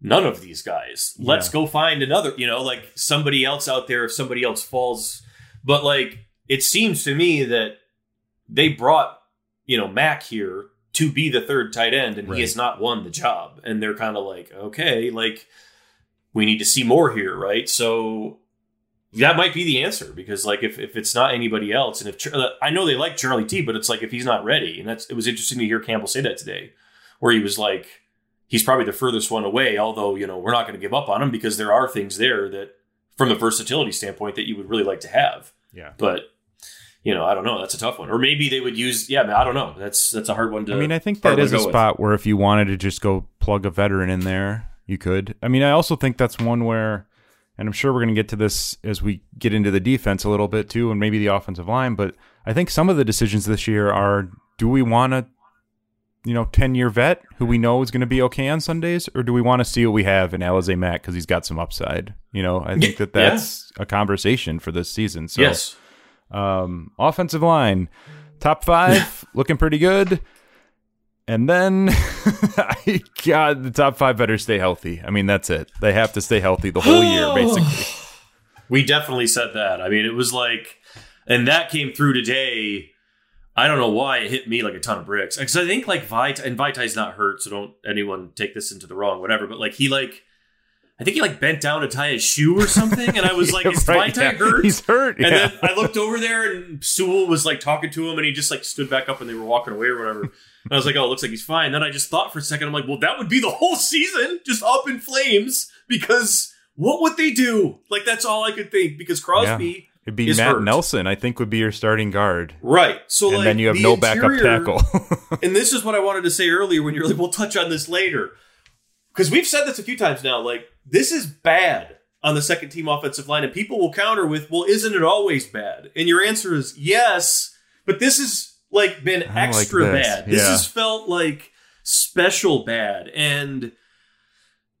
none of these guys. Let's Yeah. go find another, you know, like somebody else out there if somebody else falls. But like it seems to me that they brought, you know, Mack here to be the third tight end and Right. he has not won the job and they're kind of like, okay, like we need to see more here, right? So that might be the answer because like if, if it's not anybody else and if I know they like Charlie T but it's like if he's not ready and that's it was interesting to hear Campbell say that today where he was like he's probably the furthest one away although you know we're not going to give up on him because there are things there that from a versatility standpoint that you would really like to have Yeah. but you know I don't know that's a tough one or maybe they would use yeah I don't know that's that's a hard one to I mean, I think that is a go with. spot where if you wanted to just go plug a veteran in there, you could. I mean, I also think that's one where, and I'm sure we're going to get to this as we get into the defense a little bit too, and maybe the offensive line. But I think some of the decisions this year are: do we want to, you know, ten year vet who we know is going to be okay on Sundays, or do we want to see what we have in Alize Mack because he's got some upside? You know, I think that Yeah. that's a conversation for this season. So yes um, offensive line, top five, looking pretty good. And then, I God, the top five better stay healthy. I mean, that's it. They have to stay healthy the whole year, basically. We definitely said that. I mean, it was like, and that came through today. I don't know why it hit me like a ton of bricks. Because I think like Vita and Vaitai's not hurt, so don't anyone take this into the wrong, whatever. But like he like, I think he like bent down to tie his shoe or something, and I was like, Yeah, "Is right, Vita yeah. hurt?" He's hurt. And yeah. then I looked over there, and Sewell was like talking to him, and he just like stood back up, and they were walking away or whatever. And I was like, "Oh, it looks like he's fine." Then I just thought for a second, I'm like, "Well, that would be the whole season, just up in flames." Because what would they do? Like that's all I could think. Because Crosby, It'd be Matt hurt. Nelson, I think, would be your starting guard. right? So and like, then you have the no backup tackle. and this is what I wanted to say earlier when you're like, we'll touch on this later. Because we've said this a few times now. Like, this is bad on the second team offensive line. And people will counter with, well, isn't it always bad? And your answer is yes, but this has like been don't like extra this. bad. This Yeah. has felt like special bad. And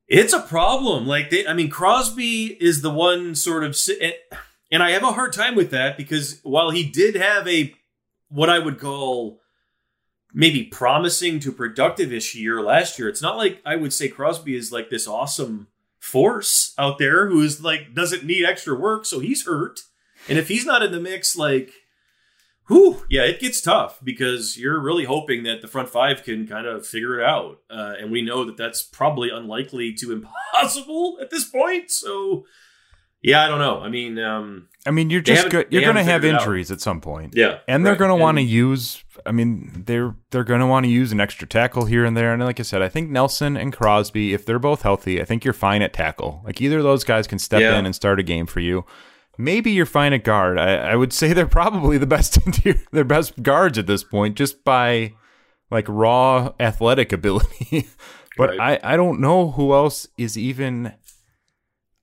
it's a problem. Like they, I mean, Crosby is the one sort of, and I have a hard time with that because while he did have a what I would call maybe promising to productive-ish year last year, it's not like I would say Crosby is like this awesome force out there who is like doesn't need extra work, so he's hurt. And if he's not in the mix, like Whew, yeah, it gets tough because you're really hoping that the front five can kind of figure it out, uh, and we know that that's probably unlikely to impossible at this point. So, yeah, I don't know. I mean, um, I mean, you're just go- you're going to have it out. injuries at some point. yeah, and they're right. going to want to use. I mean, they're they're going to want to use an extra tackle here and there. And like I said, I think Nelson and Crosby, if they're both healthy, I think you're fine at tackle. Like either of those guys can step Yeah. in and start a game for you. Maybe you're fine at guard. I, I would say they're probably the best interior, they're best guards at this point, just by like raw athletic ability. but Right. I I don't know who else is even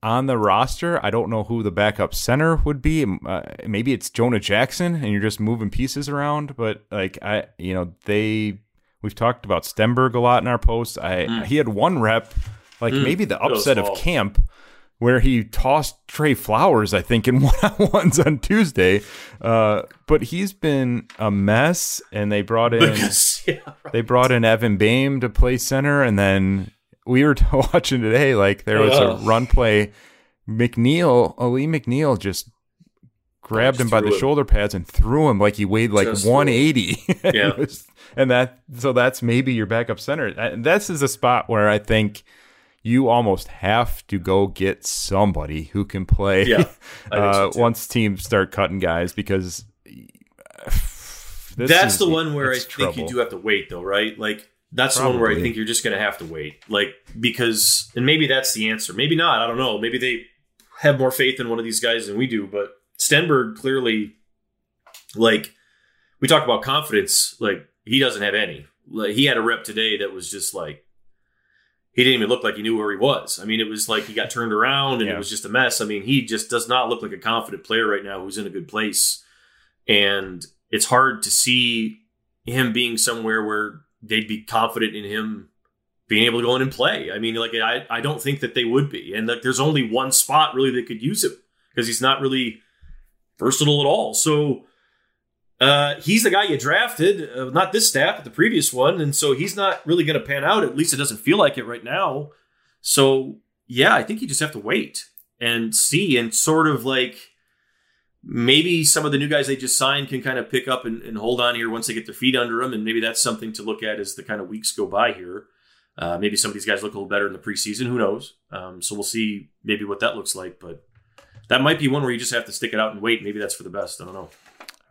on the roster. I don't know who the backup center would be. Uh, maybe it's Jonah Jackson, and you're just moving pieces around. But like I, you know, they we've talked about Stenberg a lot in our posts. I Mm. he had one rep, like maybe the upset of camp. Where he tossed Trey Flowers, I think, in one on ones on Tuesday. Uh, but he's been a mess, and they brought in because yeah, right. they brought in Evan Boehm to play center, and then we were watching today. Like there was a run play. McNeill, Alim McNeill, just grabbed just him by the him. shoulder pads and threw him like he weighed like Just 180. And Yeah. was- and that so that's maybe your backup center. And This is a spot where I think you almost have to go get somebody who can play Yeah, I think so uh, once teams start cutting guys because That's is- the one where I it's think you do have to wait, though, right? Like that's the one where I think you're just going to have to wait, like because, and maybe that's the answer. Maybe not. I don't know. Maybe they have more faith in one of these guys than we do. But Stenberg clearly, like we talk about confidence, like he doesn't have any. Like he had a rep today that was just like he didn't even look like he knew where he was. I mean, it was like he got turned around and Yeah. it was just a mess. I mean, he just does not look like a confident player right now who's in a good place. And it's hard to see him being somewhere where they'd be confident in him being able to go in and play. I mean, like I, I don't think that they would be. And like there's only one spot really that could use him because he's not really versatile at all. So uh, he's the guy you drafted, uh, not this staff, but the previous one, and so he's not really going to pan out. At least it doesn't feel like it right now. So yeah, I think you just have to wait and see, and sort of like maybe some of the new guys they just signed can kind of pick up and, and hold on here once they get their feet under them, and maybe that's something to look at as the kind of weeks go by here. Uh, maybe some of these guys look a little better in the preseason. Who knows? Um, so we'll see maybe what that looks like, but that might be one where you just have to stick it out and wait. Maybe that's for the best. I don't know.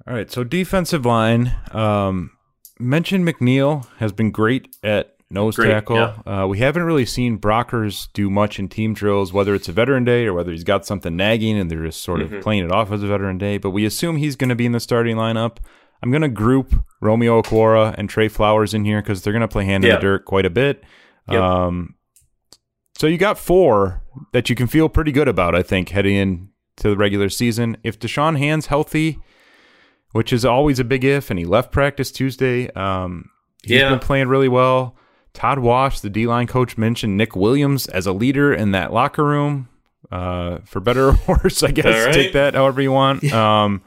All right, so defensive line. Um, mentioned McNeill has been great at nose Great, tackle. yeah. Uh, we haven't really seen Brockers do much in team drills, whether it's a veteran day or whether he's got something nagging and they're just sort of Mhm. playing it off as a veteran day. But we assume he's going to be in the starting lineup. I'm going to group Romeo Okwara and Trey Flowers in here because they're going to play hand in the dirt quite a bit. Yep. Um, so you got four that you can feel pretty good about, I think, heading into the regular season. If Da'Shawn Hand's healthy, which is always a big if, and he left practice Tuesday, um, he's Yeah. been playing really well. Todd Wash, the D line coach, mentioned Nick Williams as a leader in that locker room. Uh, for better or worse, I guess. Right. Take that however you want. Um,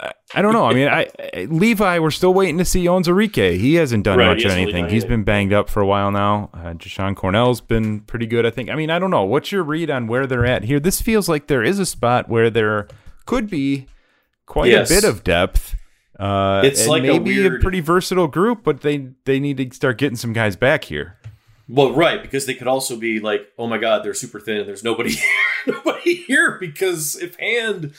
I, I don't know. I mean, I, I Levi, we're still waiting to see Onwuzurike. He hasn't done Right, much of anything. He's been banged up for a while now. Uh, Jashon Cornell's been pretty good, I think. I mean, I don't know. What's your read on where they're at here? This feels like there is a spot where there could be quite Yes. a bit of depth. Uh, It's like a maybe a, pretty versatile group, but they they need to start getting some guys back here. Well, right, because they could also be like, oh my god, they're super thin and there's nobody nobody here because if hand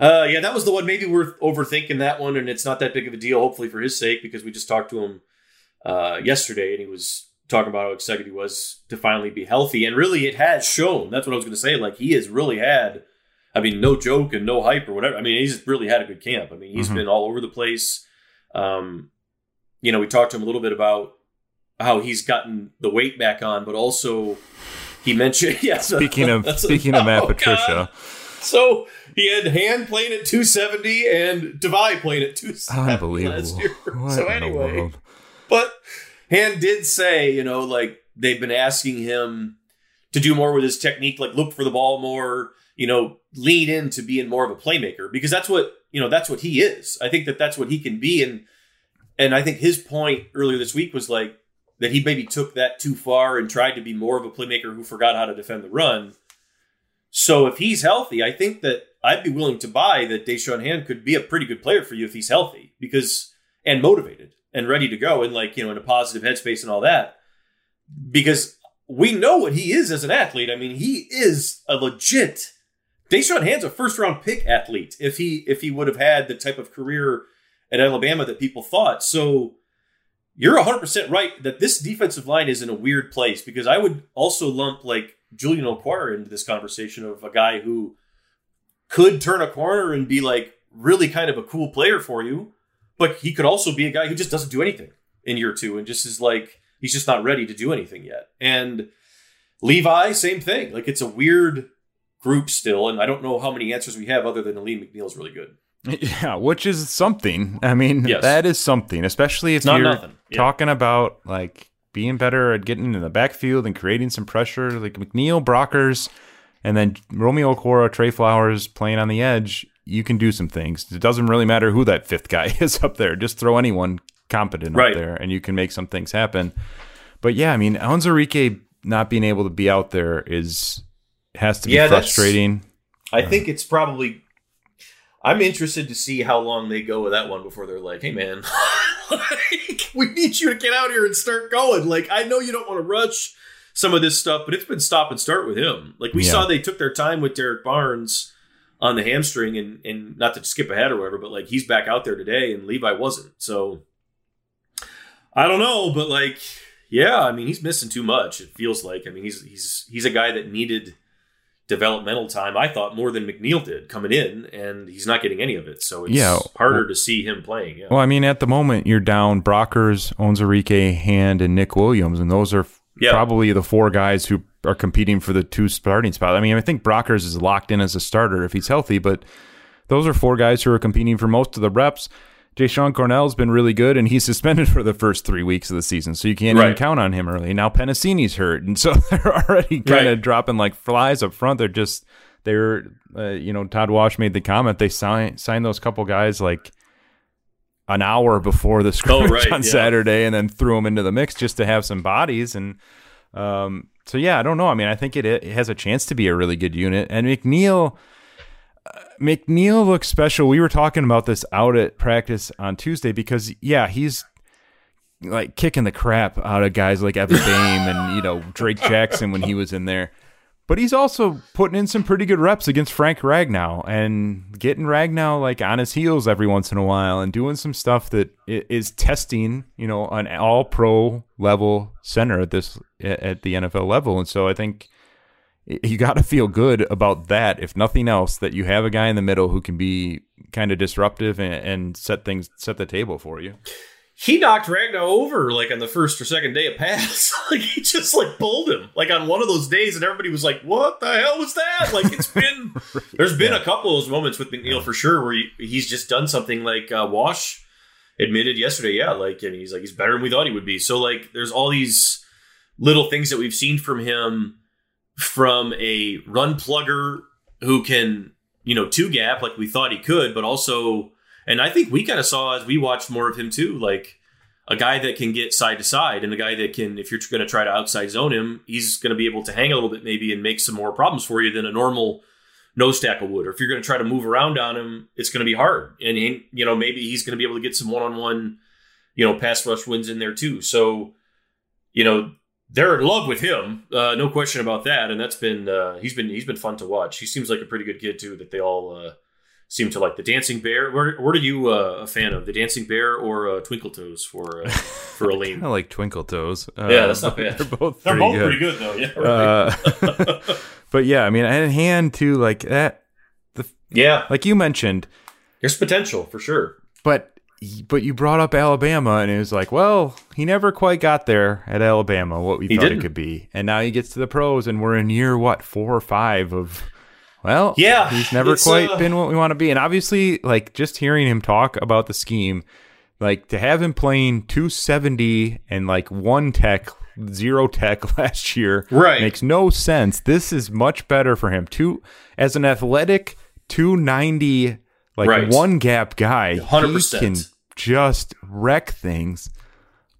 uh yeah, that was the one maybe we're overthinking that one and it's not that big of a deal, hopefully for his sake, because we just talked to him uh yesterday and he was talking about how excited he was to finally be healthy. And really it has shown. That's what I was gonna say. Like he has really had I mean, no joke and no hype or whatever. I mean, he's really had a good camp. I mean, he's Mhm. been all over the place. Um, you know, we talked to him a little bit about how he's gotten the weight back on, but also he mentioned, yeah. Speaking of speaking of Matt oh, Patricia, God. So he had Hand playing at 270 and Divide playing at 270 unbelievable. last year. What so anyway, but Hand did say, you know, like they've been asking him to do more with his technique, like look for the ball more, you know, lean into being more of a playmaker because that's what, you know, that's what he is. I think that that's what he can be. And, and I think his point earlier this week was like that he maybe took that too far and tried to be more of a playmaker who forgot how to defend the run. So if he's healthy, I think that I'd be willing to buy that Da'Shawn Hand could be a pretty good player for you if he's healthy because and motivated and ready to go and like, you know, in a positive headspace and all that. Because we know what he is as an athlete. I mean, he is a legit Da'Shawn Hand's a first round pick athlete if he if he would have had the type of career at Alabama that people thought. So you're 100% right that this defensive line is in a weird place because I would also lump like Julian Okwara into this conversation of a guy who could turn a corner and be like really kind of a cool player for you, but he could also be a guy who just doesn't do anything in year two and just is like he's just not ready to do anything yet. And Levi, same thing. Like it's a weird group still, and I don't know how many answers we have other than Alim McNeill's really good. Yeah, which is something. I mean, Yes. that is something, especially if It's not you're nothing. Yeah. talking about like being better at getting in the backfield and creating some pressure, like McNeill, Brockers, and then Romeo Okwara, Trey Flowers playing on the edge. You can do some things. It doesn't really matter who that fifth guy is up there. Just throw anyone competent Right. up there, and you can make some things happen. But yeah, I mean, Onwuzurike not being able to be out there is has to be Yeah, frustrating. I uh, think it's probably. I'm interested to see how long they go with that one before they're like, "Hey, man, like, we need you to get out here and start going." Like, I know you don't want to rush some of this stuff, but it's been stop and start with him. Like we Yeah. saw, they took their time with Derrick Barnes on the hamstring, and and not to skip ahead or whatever, but like he's back out there today, and Levi wasn't. So I don't know, but like, yeah, I mean, he's missing too much. It feels like. I mean, he's he's he's a guy that needed developmental time. I thought more than McNeill did coming in, and he's not getting any of it. So it's Yeah. harder to see him playing. Yeah. Well, I mean, at the moment, you're down Brockers, Onwuzurike, Hand, and Nick Williams, and those are Yeah. probably the four guys who are competing for the two starting spots. I mean, I think Brockers is locked in as a starter if he's healthy, but those are four guys who are competing for most of the reps. Jashon Cornell's been really good, and he's suspended for the first three weeks of the season, so you can't even count on him early. Now Penisini's hurt, and so they're already kind of Right. dropping like flies up front. They're just they're uh, you know Todd Wash made the comment they signed signed those couple guys like an hour before the scrimmage right, on yeah. Saturday, and then threw them into the mix just to have some bodies. And um, so, yeah, I don't know. I mean, I think it, it has a chance to be a really good unit. And McNeill, McNeill looks special. We were talking about this out at practice on Tuesday because, yeah, he's like kicking the crap out of guys like Evan Dame and you know Drake Jackson when he was in there. But he's also putting in some pretty good reps against Frank Ragnow and getting Ragnow like on his heels every once in a while and doing some stuff that is testing, you know, an all pro level center at this at the NFL level. And so I think you got to feel good about that, if nothing else, that you have a guy in the middle who can be kind of disruptive and, and set things set the table for you. he knocked Ragnow over like on the first or second day of pass. like he just like pulled him like on one of those days, and everybody was like, "What the hell was that?" Like it's been there's been a couple of those moments with McNeill for sure where he, he's just done something like uh, Wash admitted yesterday. Yeah, like and he's like he's better than we thought he would be. So like there's all these little things that we've seen from him from a run plugger who can you know two gap like we thought he could, but also and I think we kind of saw as we watched more of him too, like a guy that can get side to side and a guy that can, if you're going to try to outside zone him, he's going to be able to hang a little bit maybe and make some more problems for you than a normal nose tackle would. Or if you're going to try to move around on him, it's going to be hard. And, he, you know, maybe he's going to be able to get some one on one, you know, pass rush wins in there too. So, you know, they're in love with him, uh, no question about that. And that's been uh, he's been he's been fun to watch. He seems like a pretty good kid too. That they all uh, seem to like the Dancing Bear. Where, what are you uh, a fan of? The Dancing Bear or uh, Twinkle Toes for uh, for I like Twinkle Toes. Uh, Yeah, that's not bad. They're both They're pretty both good. pretty good though. Yeah, right. But yeah, I mean, and hand too, like that, The, yeah. like you mentioned. There's potential for sure. But but you brought up Alabama, and it was like, well, he never quite got there at Alabama. What we He thought didn't. it could be, and now he gets to the pros, and we're in year what four or five of. Well, Yeah, he's never quite uh, been what we want to be, and obviously, like just hearing him talk about the scheme, like to have him playing 270 and like one tech, zero tech last year, Right. makes no sense. This is much better for him. Two as an athletic 290 like Right. one gap guy, 100%. he can just wreck things.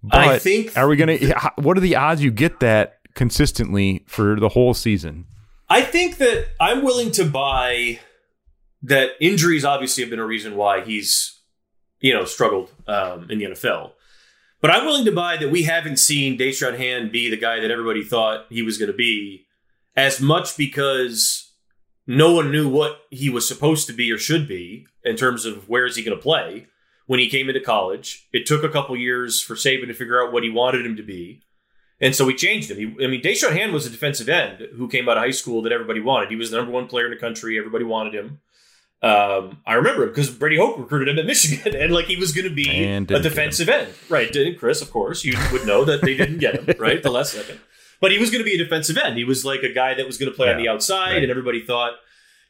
But I think are we gonna? What are the odds you get that consistently for the whole season? I think that I'm willing to buy that injuries obviously have been a reason why he's, you know, struggled um, in the NFL. But I'm willing to buy that we haven't seen Da'Shawn Hand be the guy that everybody thought he was going to be as much because no one knew what he was supposed to be or should be in terms of where is he going to play when he came into college. It took a couple years for Saban to figure out what he wanted him to be. And so we changed him. He, I mean, Da'Shawn Hand was a defensive end who came out of high school that everybody wanted. He was the number one player in the country. Everybody wanted him. Um, I remember him because Brady Hoke recruited him at Michigan, and like he was going to be a defensive end, right? Didn't Chris? Of course, you would know that they didn't get him right the last second, but he was going to be a defensive end. He was like a guy that was going to play on the outside, right. and everybody thought,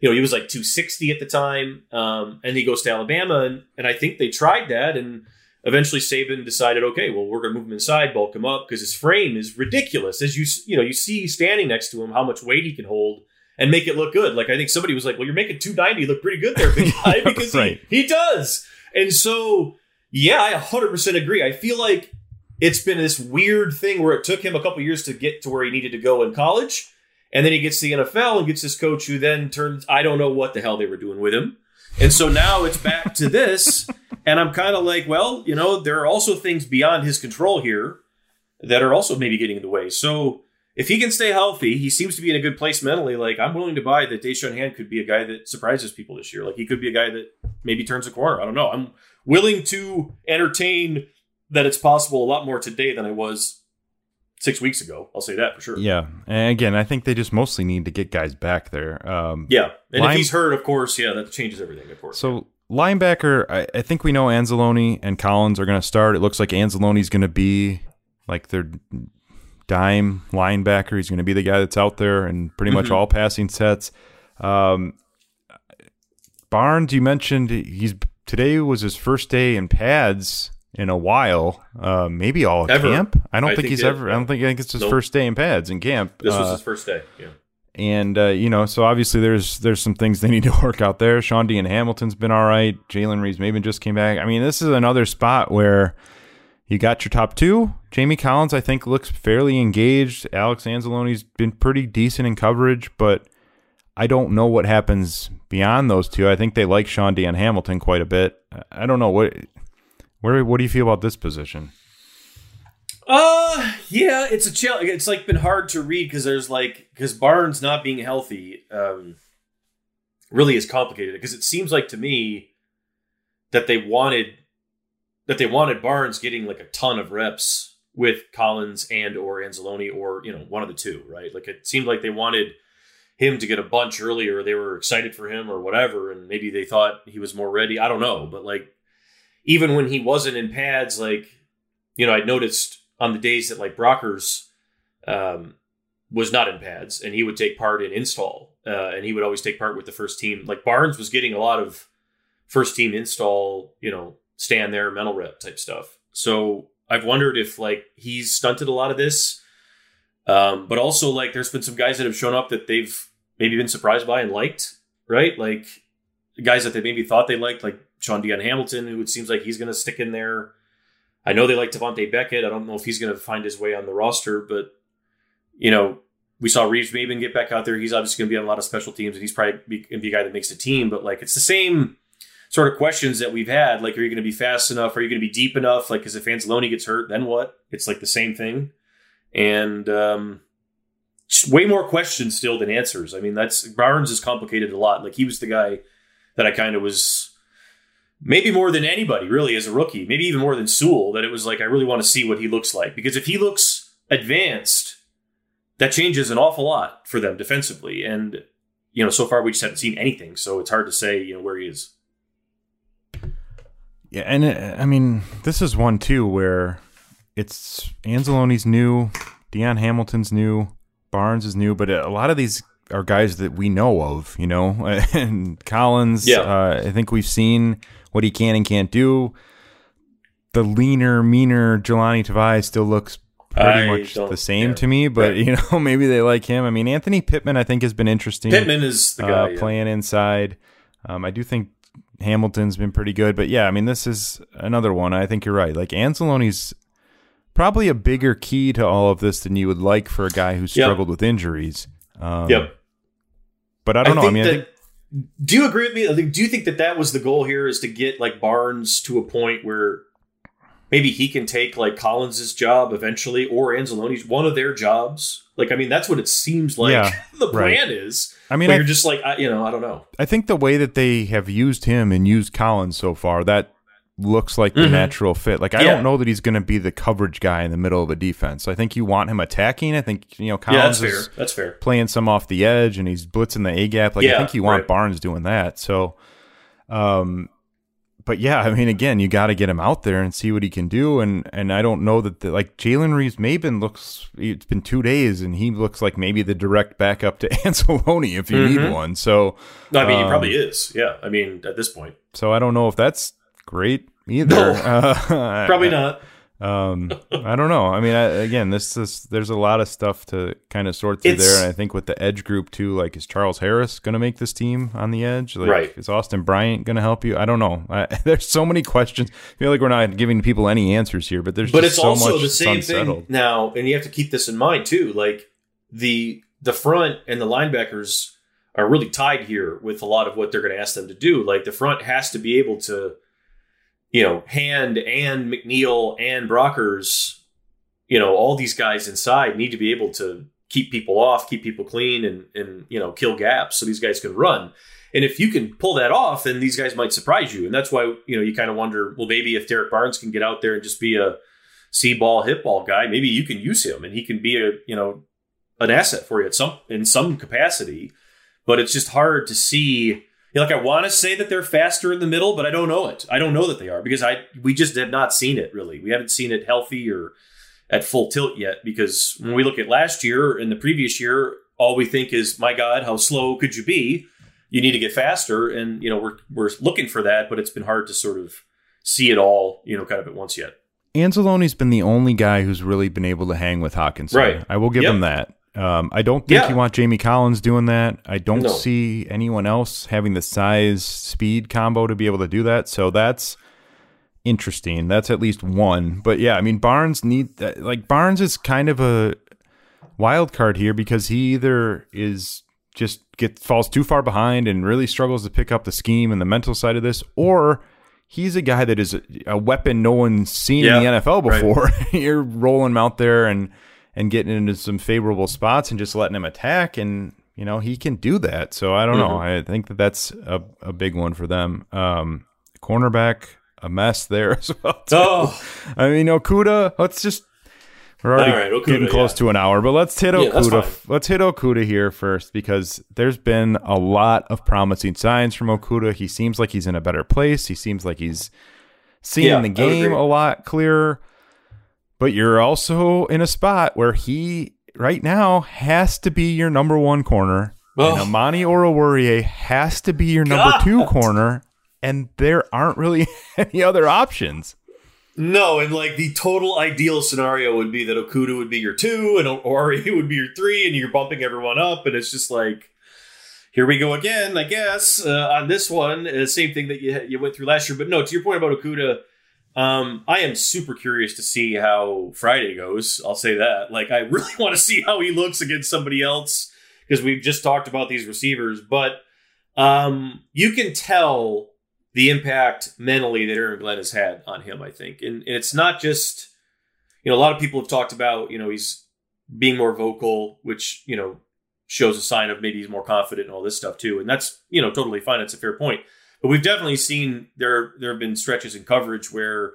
you know, he was like 260 at the time, um, and he goes to Alabama, and, and I think they tried that, and eventually Saban decided, okay, well, we're going to move him inside, bulk him up because his frame is ridiculous. As you you know, you see standing next to him how much weight he can hold and make it look good. Like I think somebody was like, well, you're making 290 look pretty good there, big guy, because Right. he, he does. And so, yeah, I 100% agree. I feel like it's been this weird thing where it took him a couple years to get to where he needed to go in college. And then he gets to the NFL and gets this coach who then turns, I don't know what the hell they were doing with him. And so now it's back to this. And I'm kind of like, well, you know, there are also things beyond his control here that are also maybe getting in the way. So if he can stay healthy, he seems to be in a good place mentally. Like I'm willing to buy that Da'Shawn Hand could be a guy that surprises people this year. Like he could be a guy that maybe turns a corner. I don't know. I'm willing to entertain that it's possible a lot more today than I was six weeks ago. I'll say that for sure. Yeah, and again, I think they just mostly need to get guys back there. Um, Yeah, and Line- if he's hurt, of course, yeah, that changes everything. Of course. So linebacker, I, I think we know Anzalone and Collins are going to start. It looks like Anzalone's going to be like their dime linebacker. He's going to be the guy that's out there and pretty much Mhm. all passing sets. Um, Barnes, you mentioned he's today was his first day in pads in a while, uh, maybe all of Ever. camp. I don't I think, think he's ever. I don't think I think it's his Nope. first day in pads in camp. this was Uh, his first day. Yeah. and uh, you know, so obviously there's there's some things they need to work out there. Shaun Dion Hamilton's been all right. Jalen Reeves maybe just came back. I mean, this is another spot where you got your top two. Jamie Collins, I think, looks fairly engaged. Alex Anzalone's been pretty decent in coverage, but I don't know what happens beyond those two. I think they like Shaun Dion Hamilton quite a bit. I don't know what. Where what do you feel about this position? Uh, yeah, it's a challenge. It's like been hard to read because there's like because Barnes not being healthy, um, really is complicated. Because it seems like to me that they wanted that they wanted Barnes getting like a ton of reps with Collins and or Anzalone or you know one of the two, right? Like it seemed like they wanted him to get a bunch earlier. They were excited for him or whatever, and maybe they thought he was more ready. I don't know, but like even when he wasn't in pads, like you know, I'd noticed on the days that like Brockers um, was not in pads and he would take part in install uh, and he would always take part with the first team. Like Barnes was getting a lot of first team install, you know, stand there, mental rep type stuff. So I've wondered if like he's stunted a lot of this. Um, but also like there's been some guys that have shown up that they've maybe been surprised by and liked, right? Like guys that they maybe thought they liked, like Shaun Dion Hamilton, who it seems like he's going to stick in there. I know they like Tavante Beckett. I don't know if he's going to find his way on the roster, but you know, we saw Reeves-Maybin get back out there. He's obviously going to be on a lot of special teams, and he's probably going to be a guy that makes the team. But like, it's the same sort of questions that we've had. Like, are you going to be fast enough? Are you going to be deep enough? Like, because if Anzalone gets hurt, then what? It's like the same thing, and um, way more questions still than answers. I mean, that's Barnes is complicated a lot. Like, he was the guy that I kind of was maybe more than anybody really as a rookie, maybe even more than Sewell, that it was like, I really want to see what he looks like. Because if he looks advanced, that changes an awful lot for them defensively. And, you know, so far we just haven't seen anything. So it's hard to say, you know, where he is. Yeah, and uh, I mean, this is one too where it's Anzalone's new, Dion Hamilton's new, Barnes is new, but a lot of these are guys that we know of, you know, and Collins. Yeah. uh, I think we've seen what he can and can't do. The leaner, meaner Jahlani Tavai still looks pretty I much the same to me, but Right. you know, maybe they like him. I mean, Anthony Pittman, I think, has been interesting Pittman is the guy. uh, yeah. playing inside. Um, I do think Hamilton's been pretty good, but yeah, I mean, this is another one. I think you're right. Like Anzalone's probably a bigger key to all of this than you would like for a guy who struggled with injuries. Um, Yep. But I don't know. I mean, I think, do you agree with me? Do you think that that was the goal here is to get like Barnes to a point where maybe he can take like Collins's job eventually or Anzalone's one of their jobs? Like, I mean, that's what it seems like Yeah, the right. plan is. I mean, I, you're just like, I, you know, I don't know. I think the way that they have used him and used Collins so far, that looks like the Mhm. natural fit. Like I Yeah. don't know that he's going to be the coverage guy in the middle of a defense. I think you want him attacking. I think you know Collins yeah, that's fair. is That's fair. playing some off the edge and he's blitzing the A gap. Like I think you want right. Barnes doing that. So, um, but yeah, I mean, again, you got to get him out there and see what he can do. And and I don't know that the, like Jalen Reeves-Maybin looks. It's been two days and he looks like maybe the direct backup to Anzalone if you need Mhm. one. So No, I mean, he Um, probably is. Yeah. I mean, at this point, so I don't know if that's great either. No. Uh, probably not. Um, I don't know. I mean, I, again, this is there's a lot of stuff to kind of sort through It's- there, and I think with the edge group too, like is Charles Harris going to make this team on the edge? Like, Right. Is Austin Bryant going to help you? I don't know. I, there's so many questions. I feel like we're not giving people any answers here, but there's But it's so also much the same thing now, and you have to keep this in mind too. Like the the front and the linebackers are really tied here with a lot of what they're going to ask them to do. Like the front has to be able to, you know, Hand and McNeill and Brockers, you know, all these guys inside need to be able to keep people off, keep people clean, and and you know kill gaps so these guys can run. And if you can pull that off, then these guys might surprise you. And that's why you know you kind of wonder, well, maybe if Derrick Barnes can get out there and just be a see ball, hit ball guy, maybe you can use him and he can be a you know an asset for you at some in some capacity. But it's just hard to see. Like I want to say that they're faster in the middle, but I don't know it. I don't know that they are because I we just have not seen it really. We haven't seen it healthy or at full tilt yet because when we look at last year and the previous year, all we think is, my God, how slow could you be? You need to get faster, and you know we're we're looking for that, but it's been hard to sort of see it all, you know, kind of at once yet. Anzalone's been the only guy who's really been able to hang with Hockenson. Right. I will give Yep. him that. Um, I don't think Yeah. you want Jamie Collins doing that. I don't No. see anyone else having the size speed combo to be able to do that. So that's interesting. That's at least one. But yeah, I mean Barnes need that like Barnes is kind of a wild card here because he either is just get falls too far behind and really struggles to pick up the scheme and the mental side of this, or he's a guy that is a, a weapon no one's seen in the NFL right. before. You're rolling him out there and and getting into some favorable spots and just letting him attack and you know he can do that. So I don't know. Mm-hmm. I think that that's a, a big one for them. Um, cornerback a mess there as well. too. Oh, I mean Okudah. Let's just we're already All right, Okudah, getting close yeah. to an hour, but let's hit Yeah, Okudah. fine. let's hit Okudah here first because there's been a lot of promising signs from Okudah. He seems like he's in a better place. He seems like he's seeing Yeah, the game a lot clearer. But you're also in a spot where he right now has to be your number one corner. Oh. And Amani Oruwariye has to be your number two corner. And there aren't really any other options. No, and like the total ideal scenario would be that Okudah would be your two and Ori would be your three, and you're bumping everyone up, and it's just like, here we go again, I guess, uh, on this one. Uh, same thing that you, you went through last year. But no, to your point about Okudah, um, I am super curious to see how Friday goes. I'll say that. Like, I really want to see how he looks against somebody else because we've just talked about these receivers, but um, you can tell the impact mentally that Aaron Glenn has had on him, I think. And, and it's not just, you know, a lot of people have talked about, you know, he's being more vocal, which, you know, shows a sign of maybe he's more confident and all this stuff too. And that's, you know, totally fine. It's a fair point. But we've definitely seen there there have been stretches in coverage where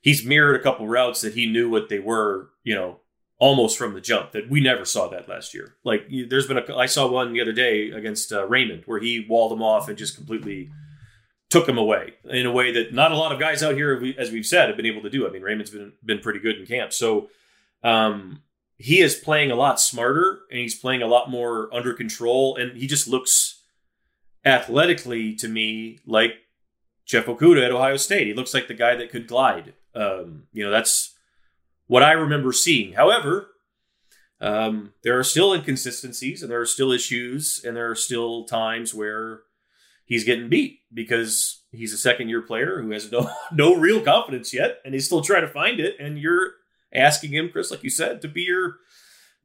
he's mirrored a couple routes that he knew what they were, you know, almost from the jump. That we never saw that last year. Like there's been a I saw one the other day against uh, Raymond where he walled him off and just completely took him away in a way that not a lot of guys out here, as we've said, have been able to do. I mean, Raymond's been been pretty good in camp, so um, he is playing a lot smarter and he's playing a lot more under control, and he just looks athletically to me like Jeff Okudah at Ohio State. He looks like the guy that could glide. Um, you know, that's what I remember seeing. However, um, there are still inconsistencies and there are still issues and there are still times where he's getting beat because he's a second year player who has no no real confidence yet and he's still trying to find it and you're asking him chris like you said to be your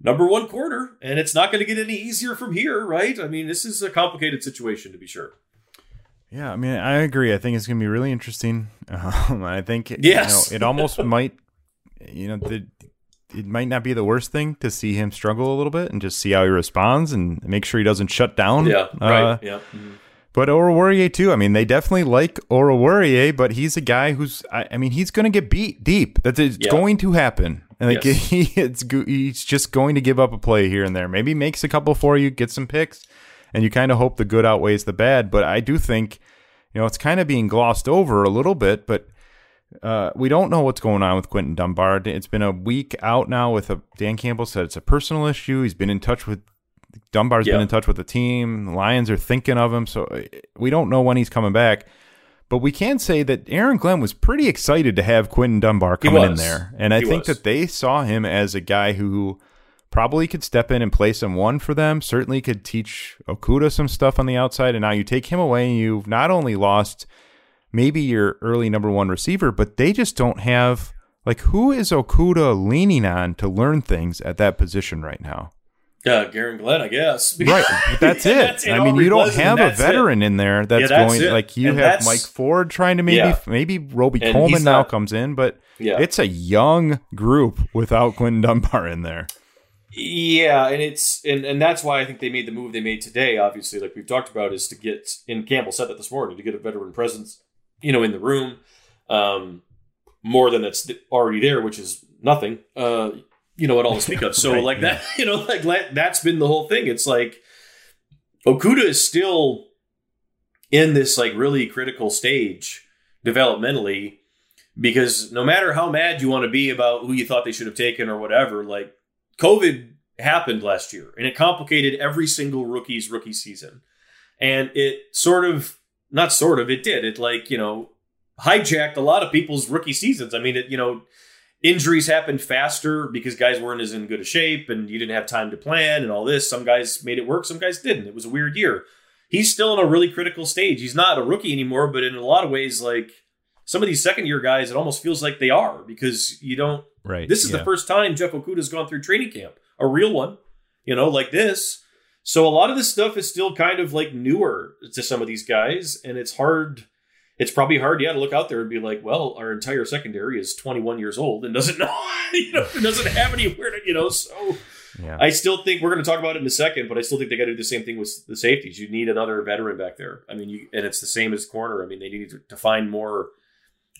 number one quarter, and it's not going to get any easier from here right i mean this is a complicated situation to be sure Yeah, I mean, I agree. I think it's going to be really interesting. Um, I think Yes. you know, it almost might, you know, the, it might not be the worst thing to see him struggle a little bit and just see how he responds and make sure he doesn't shut down. yeah Uh, right yeah Mhm. But Oruwariye too. I mean, they definitely like Oruwariye, but he's a guy who's. I, I mean, he's going to get beat deep. That's it's Yeah. going to happen. And like Yes. he, it's he's just going to give up a play here and there. Maybe makes a couple for you, get some picks, and you kind of hope the good outweighs the bad. But I do think, you know, it's kind of being glossed over a little bit. But uh, we don't know what's going on with Quinton Dunbar. It's been a week out now. With a Dan Campbell said it's a personal issue. He's been in touch with Dunbar's Yeah. been in touch with the team. The Lions are thinking of him, so uh, we don't know when he's coming back. But we can say that Aaron Glenn was pretty excited to have Quinton Dunbar coming in there, and I He think was. that they saw him as a guy who probably could step in and play some one for them. Certainly could teach Okudah some stuff on the outside, and now you take him away, and you've not only lost maybe your early number one receiver, but they just don't have like who is Okudah leaning on to learn things at that position right now. Yeah Garen Glenn i guess Right, but that's it. That's. I mean, you don't have a that's it. veteran in there that's, Yeah, going like you And have Mike Ford trying to maybe Yeah. maybe Robey And Coleman now not- comes in, but Yeah. it's a young group without Quinton Dunbar in there. Yeah, and it's and, and that's why I think they made the move they made today. Obviously, like we've talked about, is to get and Campbell said that this morning to get a veteran presence, you know, in the room, um, more than that's already there, which is nothing, uh, you know, at all to speak of. So Right, like that, you know, like that- that's been the whole thing. It's like Okudah is still in this like really critical stage developmentally because no matter how mad you want to be about who you thought they should have taken or whatever, like COVID happened last year and it complicated every single rookie's rookie season. And it sort of, not sort of, it did. It like, you know, hijacked a lot of people's rookie seasons. I mean, it, you know, injuries happened faster because guys weren't as in good a shape and you didn't have time to plan and all this. Some guys made it work, some guys didn't. It was a weird year. He's still in a really critical stage. He's not a rookie anymore, but in a lot of ways, like some of these second year guys, it almost feels like they are because you don't Right. this is the first time Jeff Okudah's gone through training camp, a real one, you know, like this. So a lot of this stuff is still kind of like newer to some of these guys, and it's hard. It's probably hard, yeah, to look out there and be like, well, our entire secondary is 21 years old and doesn't know, you know, doesn't have anywhere to, you know. So Yeah. I still think we're going to talk about it in a second, but I still think they got to do the same thing with the safeties. You need another veteran back there. I mean, you, and it's the same as corner. I mean, they need to, to find more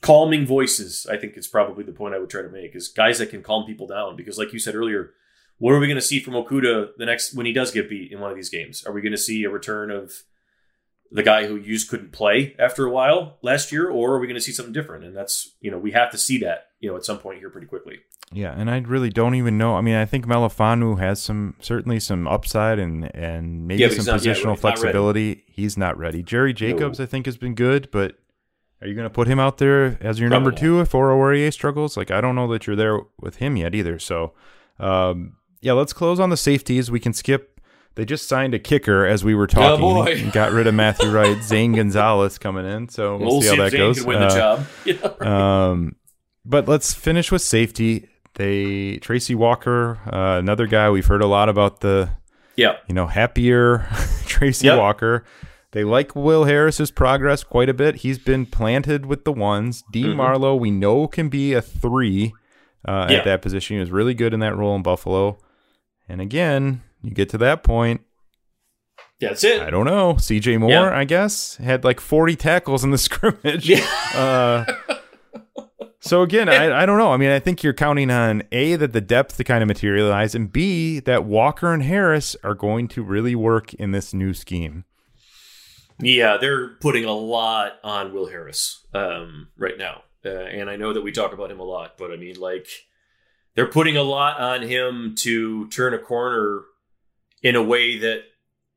calming voices. I think it's probably the point I would try to make is guys that can calm people down. Because, like you said earlier, what are we going to see from Okudah the next when he does get beat in one of these games? Are we going to see a return of the guy who just couldn't play after a while last year, or are we going to see something different? And that's you know we have to see that you know at some point here pretty quickly. Yeah, and I really don't even know. I mean, I think Melifonwu has some certainly some upside and and maybe Yeah, some he's not yet positional ready. Not flexibility. He's not ready. Jerry Jacobs, I think, has been good, but are you going to put him out there as your number Probably two if Oruwariye struggles? Like, I don't know that you're there with him yet either. So, um, yeah, let's close on the safeties. We can skip. They just signed a kicker as we were talking. boy. and got rid of Matthew Wright. Zane Gonzalez coming in. So we'll, see how that Zane goes. win the Uh, job. Yeah, right. um, but let's finish with safety. They Tracy Walker, uh, another guy we've heard a lot about the yeah. you know happier Tracy Yep. Walker. They like Will Harris's progress quite a bit. He's been planted with the ones. Dean Mhm. Marlowe, we know can be a three uh, Yeah. at that position. He was really good in that role in Buffalo. And again, you get to that point. That's it. I don't know. CJ Moore, Yeah. I guess, had like 40 tackles in the scrimmage. Yeah. Uh, so again, I, I don't know. I mean, I think you're counting on A, that the depth to kind of materialize, and B, that Walker and Harris are going to really work in this new scheme. Yeah, they're putting a lot on Will Harris um, right now, uh, and I know that we talk about him a lot, but I mean, like, they're putting a lot on him to turn a corner in a way that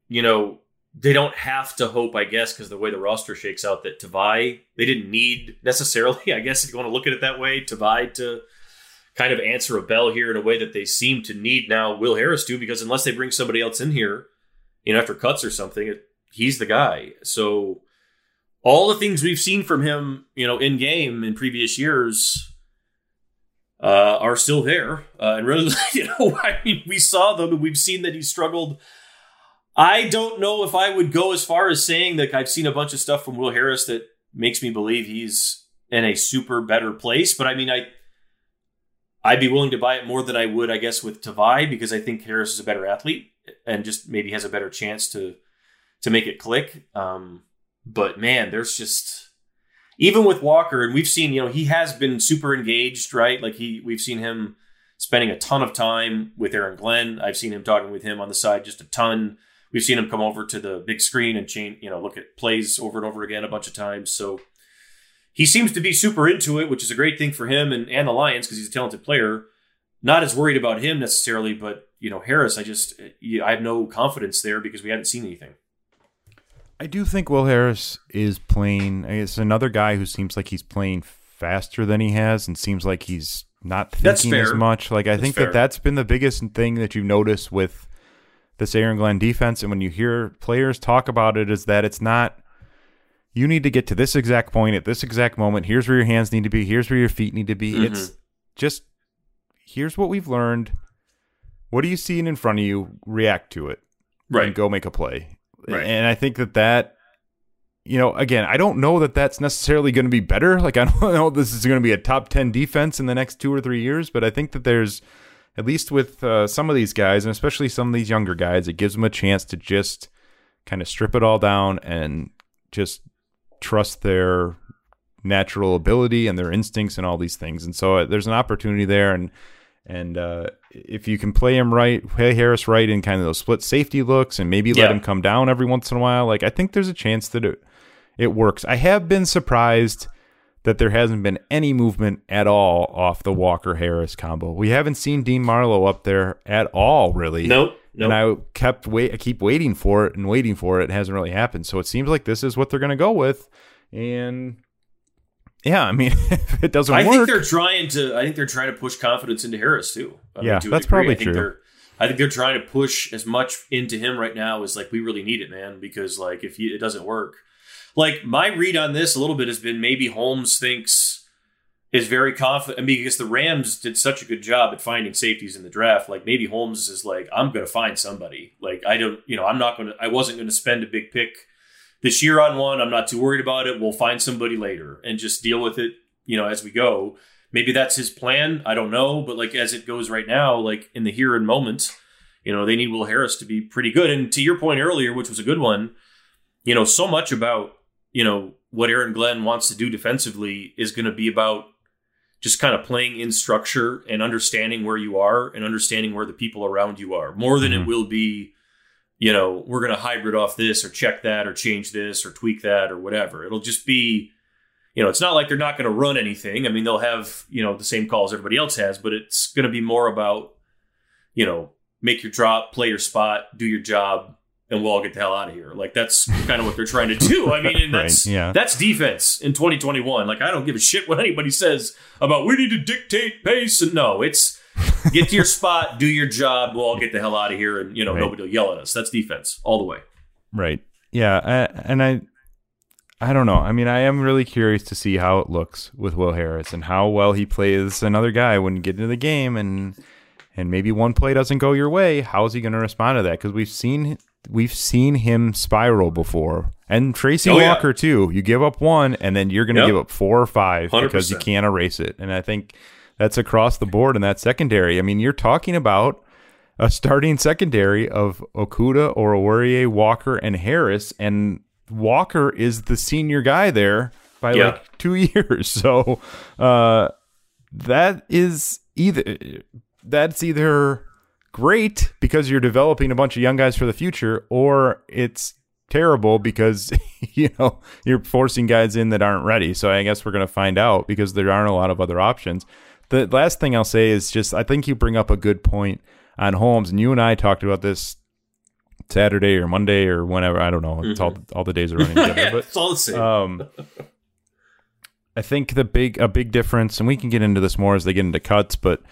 you know they don't have to hope. I guess because the way the roster shakes out, that Tavai they didn't need necessarily. I guess if you want to look at it that way, Tavai to kind of answer a bell here in a way that they seem to need now. Will Harris do because unless they bring somebody else in here, you know, after cuts or something, it, he's the guy. So all the things we've seen from him, you know, in game in previous years, uh, are still there. Uh, and really, you know, I mean, we saw them and we've seen that he struggled. I don't know if I would go as far as saying that I've seen a bunch of stuff from Will Harris that makes me believe he's in a super better place. But I mean, I I'd be willing to buy it more than I would, I guess, with Tavai because I think Harris is a better athlete and just maybe has a better chance to to make it click. Um, but man, there's just even with Walker, and we've seen, you know, he has been super engaged, right? Like he, we've seen him spending a ton of time with Aaron Glenn. I've seen him talking with him on the side just a ton. We've seen him come over to the big screen and change, you know, look at plays over and over again a bunch of times. So he seems to be super into it, which is a great thing for him and, and the Lions because he's a talented player. Not as worried about him necessarily, but you know, Harris, I just eh, I have no confidence there because we haven't seen anything. I do think Will Harris is playing. It's another guy who seems like he's playing faster than he has, and seems like he's not thinking as much. Like I That's think fair. that that's been the biggest thing that you've noticed with this Aaron Glenn defense, and when you hear players talk about it, is that it's not. You need to get to this exact point at this exact moment. Here's where your hands need to be. Here's where your feet need to be. Mhm. It's just here's what we've learned. What are you seeing in front of you? React to it and go make a play. Right. And I think that that, you know, again, I don't know that that's necessarily going to be better. Like, I don't know this is going to be a top 10 defense in the next two or three years, but I think that there's at least with uh, some of these guys, and especially some of these younger guys, it gives them a chance to just kind of strip it all down and just trust their natural ability and their instincts and all these things. And so uh, there's an opportunity there, and and uh, if you can play him right, play Harris right in kind of those split safety looks, and maybe let Yeah. him come down every once in a while, like I think there's a chance that it it works. I have been surprised that there hasn't been any movement at all off the Walker Harris combo. We haven't seen Dean Marlowe up there at all, really. Nope. Nope. And I kept wait. I keep waiting for it and waiting for it. It hasn't really happened. So it seems like this is what they're going to go with. And yeah, I mean, if it doesn't I work, think they're trying to. I think they're trying to push confidence into Harris too. I Yeah, to that's probably I think true. They're, I think they're trying to push as much into him right now as like we really need it, man. Because like if you, it doesn't work, like my read on this a little bit has been maybe Holmes thinks is very confident, and because the Rams did such a good job at finding safeties in the draft, like maybe Holmes is like, I'm going to find somebody. Like I don't, you know, I'm not going to. I wasn't going to spend a big pick this year on one. I'm not too worried about it. We'll find somebody later and just deal with it, you know, as we go. Maybe that's his plan. I don't know. But like as it goes right now, like in the here and moment, you know, they need Will Harris to be pretty good. And to your point earlier, which was a good one, you know, so much about, you know, what Aaron Glenn wants to do defensively is going to be about just kind of playing in structure and understanding where you are and understanding where the people around you are more than Mhm. it will be you know, we're going to hybrid off this or check that or change this or tweak that or whatever. It'll just be, you know, it's not like they're not going to run anything. I mean, they'll have, you know, the same calls everybody else has, but it's going to be more about, you know, make your drop, play your spot, do your job, and we'll all get the hell out of here. Like that's kind of what they're trying to do. I mean, and Right, that's yeah. that's defense in 2021. Like I don't give a shit what anybody says about we need to dictate pace and no, it's get to your spot, do your job, we'll all get the hell out of here, and you know Right. nobody will yell at us. That's defense all the way. Right. Yeah. I, and I, I don't know. I mean, I am really curious to see how it looks with Will Harris and how well he plays another guy when you get into the game and and maybe one play doesn't go your way. How is he going to respond to that? Because we've seen we've seen him spiral before, and Tracy Oh, yeah. Walker too. You give up one, and then you're going to Yep. give up four or five because you can't erase it. And I think that's across the board in that secondary. I mean, you're talking about a starting secondary of Okudah or Oruwariye, Walker, and Harris, and Walker is the senior guy there by Yeah. like two years. So uh, that is either that's either great because you're developing a bunch of young guys for the future, or it's terrible because you know you're forcing guys in that aren't ready. So I guess we're gonna find out because there aren't a lot of other options. The last thing I'll say is just I think you bring up a good point on Holmes, and you and I talked about this Saturday or Monday or whenever. I don't know. It's all all the days are running together, but it's all the same. um, I think the big a big difference, and we can get into this more as they get into cuts, but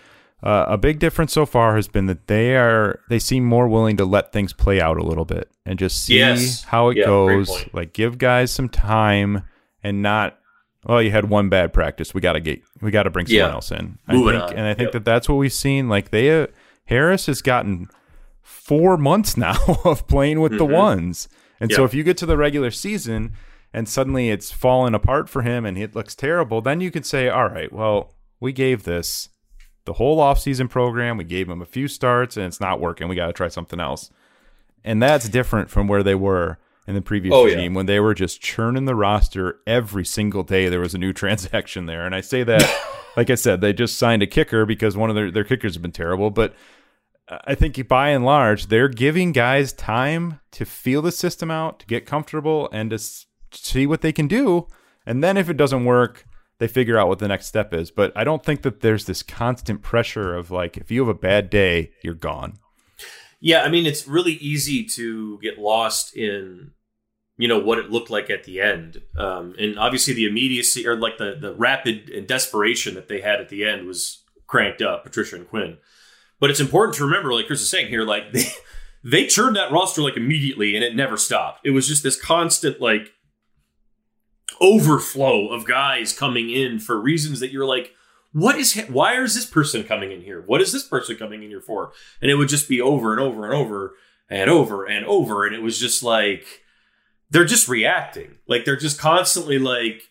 uh, a big difference so far has been that they are they seem more willing to let things play out a little bit and just see Yes. how it Yeah, goes. Like give guys some time and not. Well, you had one bad practice. We got to get. We got to bring someone Yeah. else in. Moving I think, on. and I think Yep. that that's what we've seen. Like they, uh, Harris has gotten four months now of playing with the Mhm. ones, and so if you get to the regular season and suddenly it's fallen apart for him and it looks terrible, then you could say, all right, well, we gave this the whole offseason program. We gave him a few starts and it's not working. We got to try something else. And that's different from where they were in the previous Oh, yeah. when they were just churning the roster every single day. There was a new transaction there. And I say that, like I said, they just signed a kicker because one of their, their kickers have been terrible. But I think by and large, they're giving guys time to feel the system out, to get comfortable, and to s- see what they can do. And then if it doesn't work, they figure out what the next step is. But I don't think that there's this constant pressure of like, if you have a bad day, you're gone. Yeah, I mean, it's really easy to get lost in, you know, what it looked like at the end, um, and obviously the immediacy or like the the rapid and desperation that they had at the end was cranked up. Patricia and Quinn, but it's important to remember, like Chris is saying here, like they they churned that roster like immediately, and it never stopped. It was just this constant like overflow of guys coming in for reasons that you're like. What is why is this person coming in here? What is this person coming in here for? and it would just be over and over and over and over and over and it was just like they're just reacting like they're just constantly like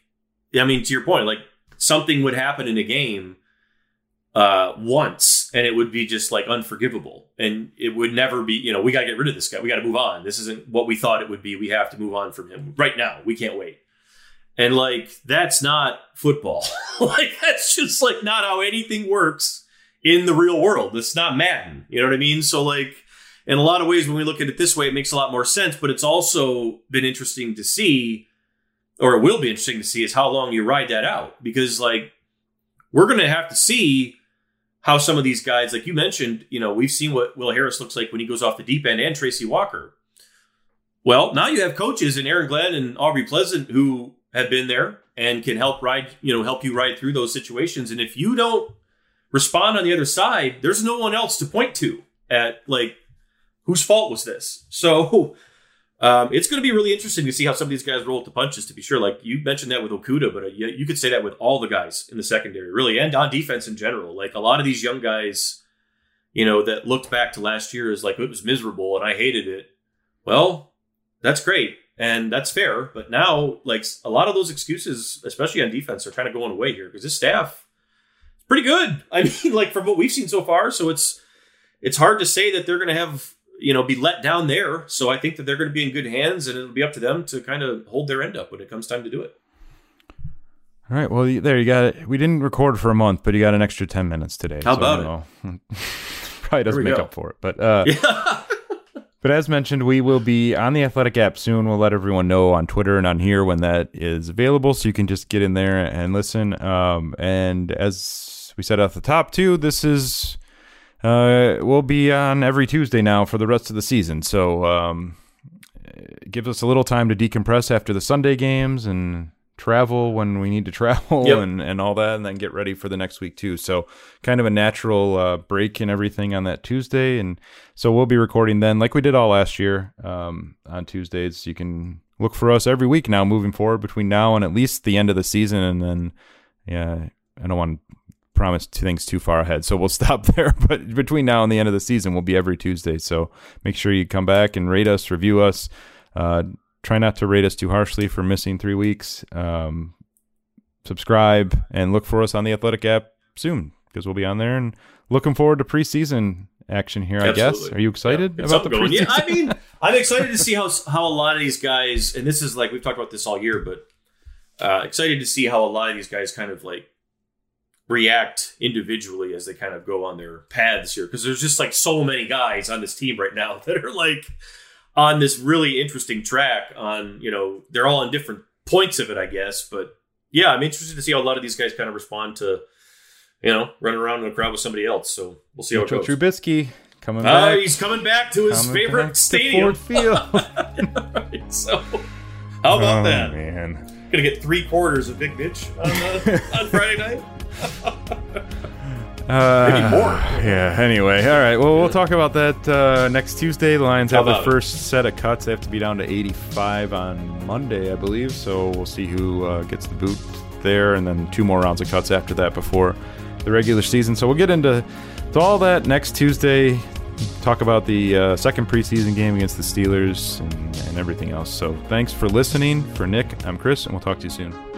i mean to your point like something would happen in a game uh, once, and it would be just like unforgivable, and it would never be. You know, we got to get rid of this guy. We got to move on. This isn't what we thought it would be. We have to move on from him right now. We can't wait. And like that's not football. like that's just like not how anything works in the real world. It's not Madden. You know what I mean? So like in a lot of ways when we look at it this way it makes a lot more sense, but it's also been interesting to see or it will be interesting to see is how long you ride that out because like we're going to have to see how some of these guys like you mentioned, you know, we've seen what Will Harris looks like when he goes off the deep end and Tracy Walker. Well, now you have coaches in Aaron Glenn and Aubrey Pleasant who have been there and can help ride, you know, help you ride through those situations. And if you don't respond on the other side, there's no one else to point to at like whose fault was this. So um, it's going to be really interesting to see how some of these guys roll the punches. To be sure, like you mentioned that with Okudah, but uh, you, you could say that with all the guys in the secondary, really, and on defense in general. Like a lot of these young guys, you know, that looked back to last year as like it was miserable and I hated it. Well, that's great and that's fair. But now, like a lot of those excuses, especially on defense, are kind of going away here because this staff is pretty good. I mean, like from what we've seen so far, so it's it's hard to say that they're going to have you know be let down there. So I think that they're going to be in good hands, and it'll be up to them to kind of hold their end up when it comes time to do it. All right. Well, there you got it. We didn't record for a month, but you got an extra ten minutes today. How so about it? Probably doesn't make go. up for it, but uh, yeah. But as mentioned, we will be on the Athletic app soon. We'll let everyone know on Twitter and on here when that is available, so you can just get in there and listen. Um, and as we said at the top, too, this is uh, we'll be on every Tuesday now for the rest of the season. So um, it gives us a little time to decompress after the Sunday games and travel when we need to travel yep. and, and all that, and then get ready for the next week too. So kind of a natural uh, break and everything on that Tuesday, and so we'll be recording then, like we did all last year um, on Tuesdays. You can look for us every week now, moving forward between now and at least the end of the season, and then yeah, I don't want to promise things too far ahead, so we'll stop there. But between now and the end of the season, we'll be every Tuesday. So make sure you come back and rate us, review us. Uh, try not to rate us too harshly for missing three weeks. Um, subscribe and look for us on the Athletic app soon because we'll be on there and looking forward to preseason action here. Absolutely. I guess. Are you excited yeah, about the preseason? Yeah, I mean, I'm excited to see how how a lot of these guys, and this is like we've talked about this all year, but uh, excited to see how a lot of these guys kind of like react individually as they kind of go on their paths here because there's just like so many guys on this team right now that are like on this really interesting track on you know they're all on different points of it i guess but yeah i'm interested to see how a lot of these guys kind of respond to you know running around in a crowd with somebody else so we'll see how Mitchell it goes. Trubisky coming uh, back. he's coming back to his coming favorite stadium. Field. so how about oh, that? man gonna get three quarters of big bitch on, uh, on friday night uh, Maybe more. Yeah. Anyway, all right. Well, we'll talk about that uh, next Tuesday. The Lions have the first it? set of cuts. They have to be down to 85 on Monday, I believe. So we'll see who uh, gets the boot there, and then two more rounds of cuts after that before the regular season. So we'll get into all that next Tuesday. Talk about the uh, second preseason game against the Steelers and, and everything else. So thanks for listening. For Nick, I'm Chris, and we'll talk to you soon.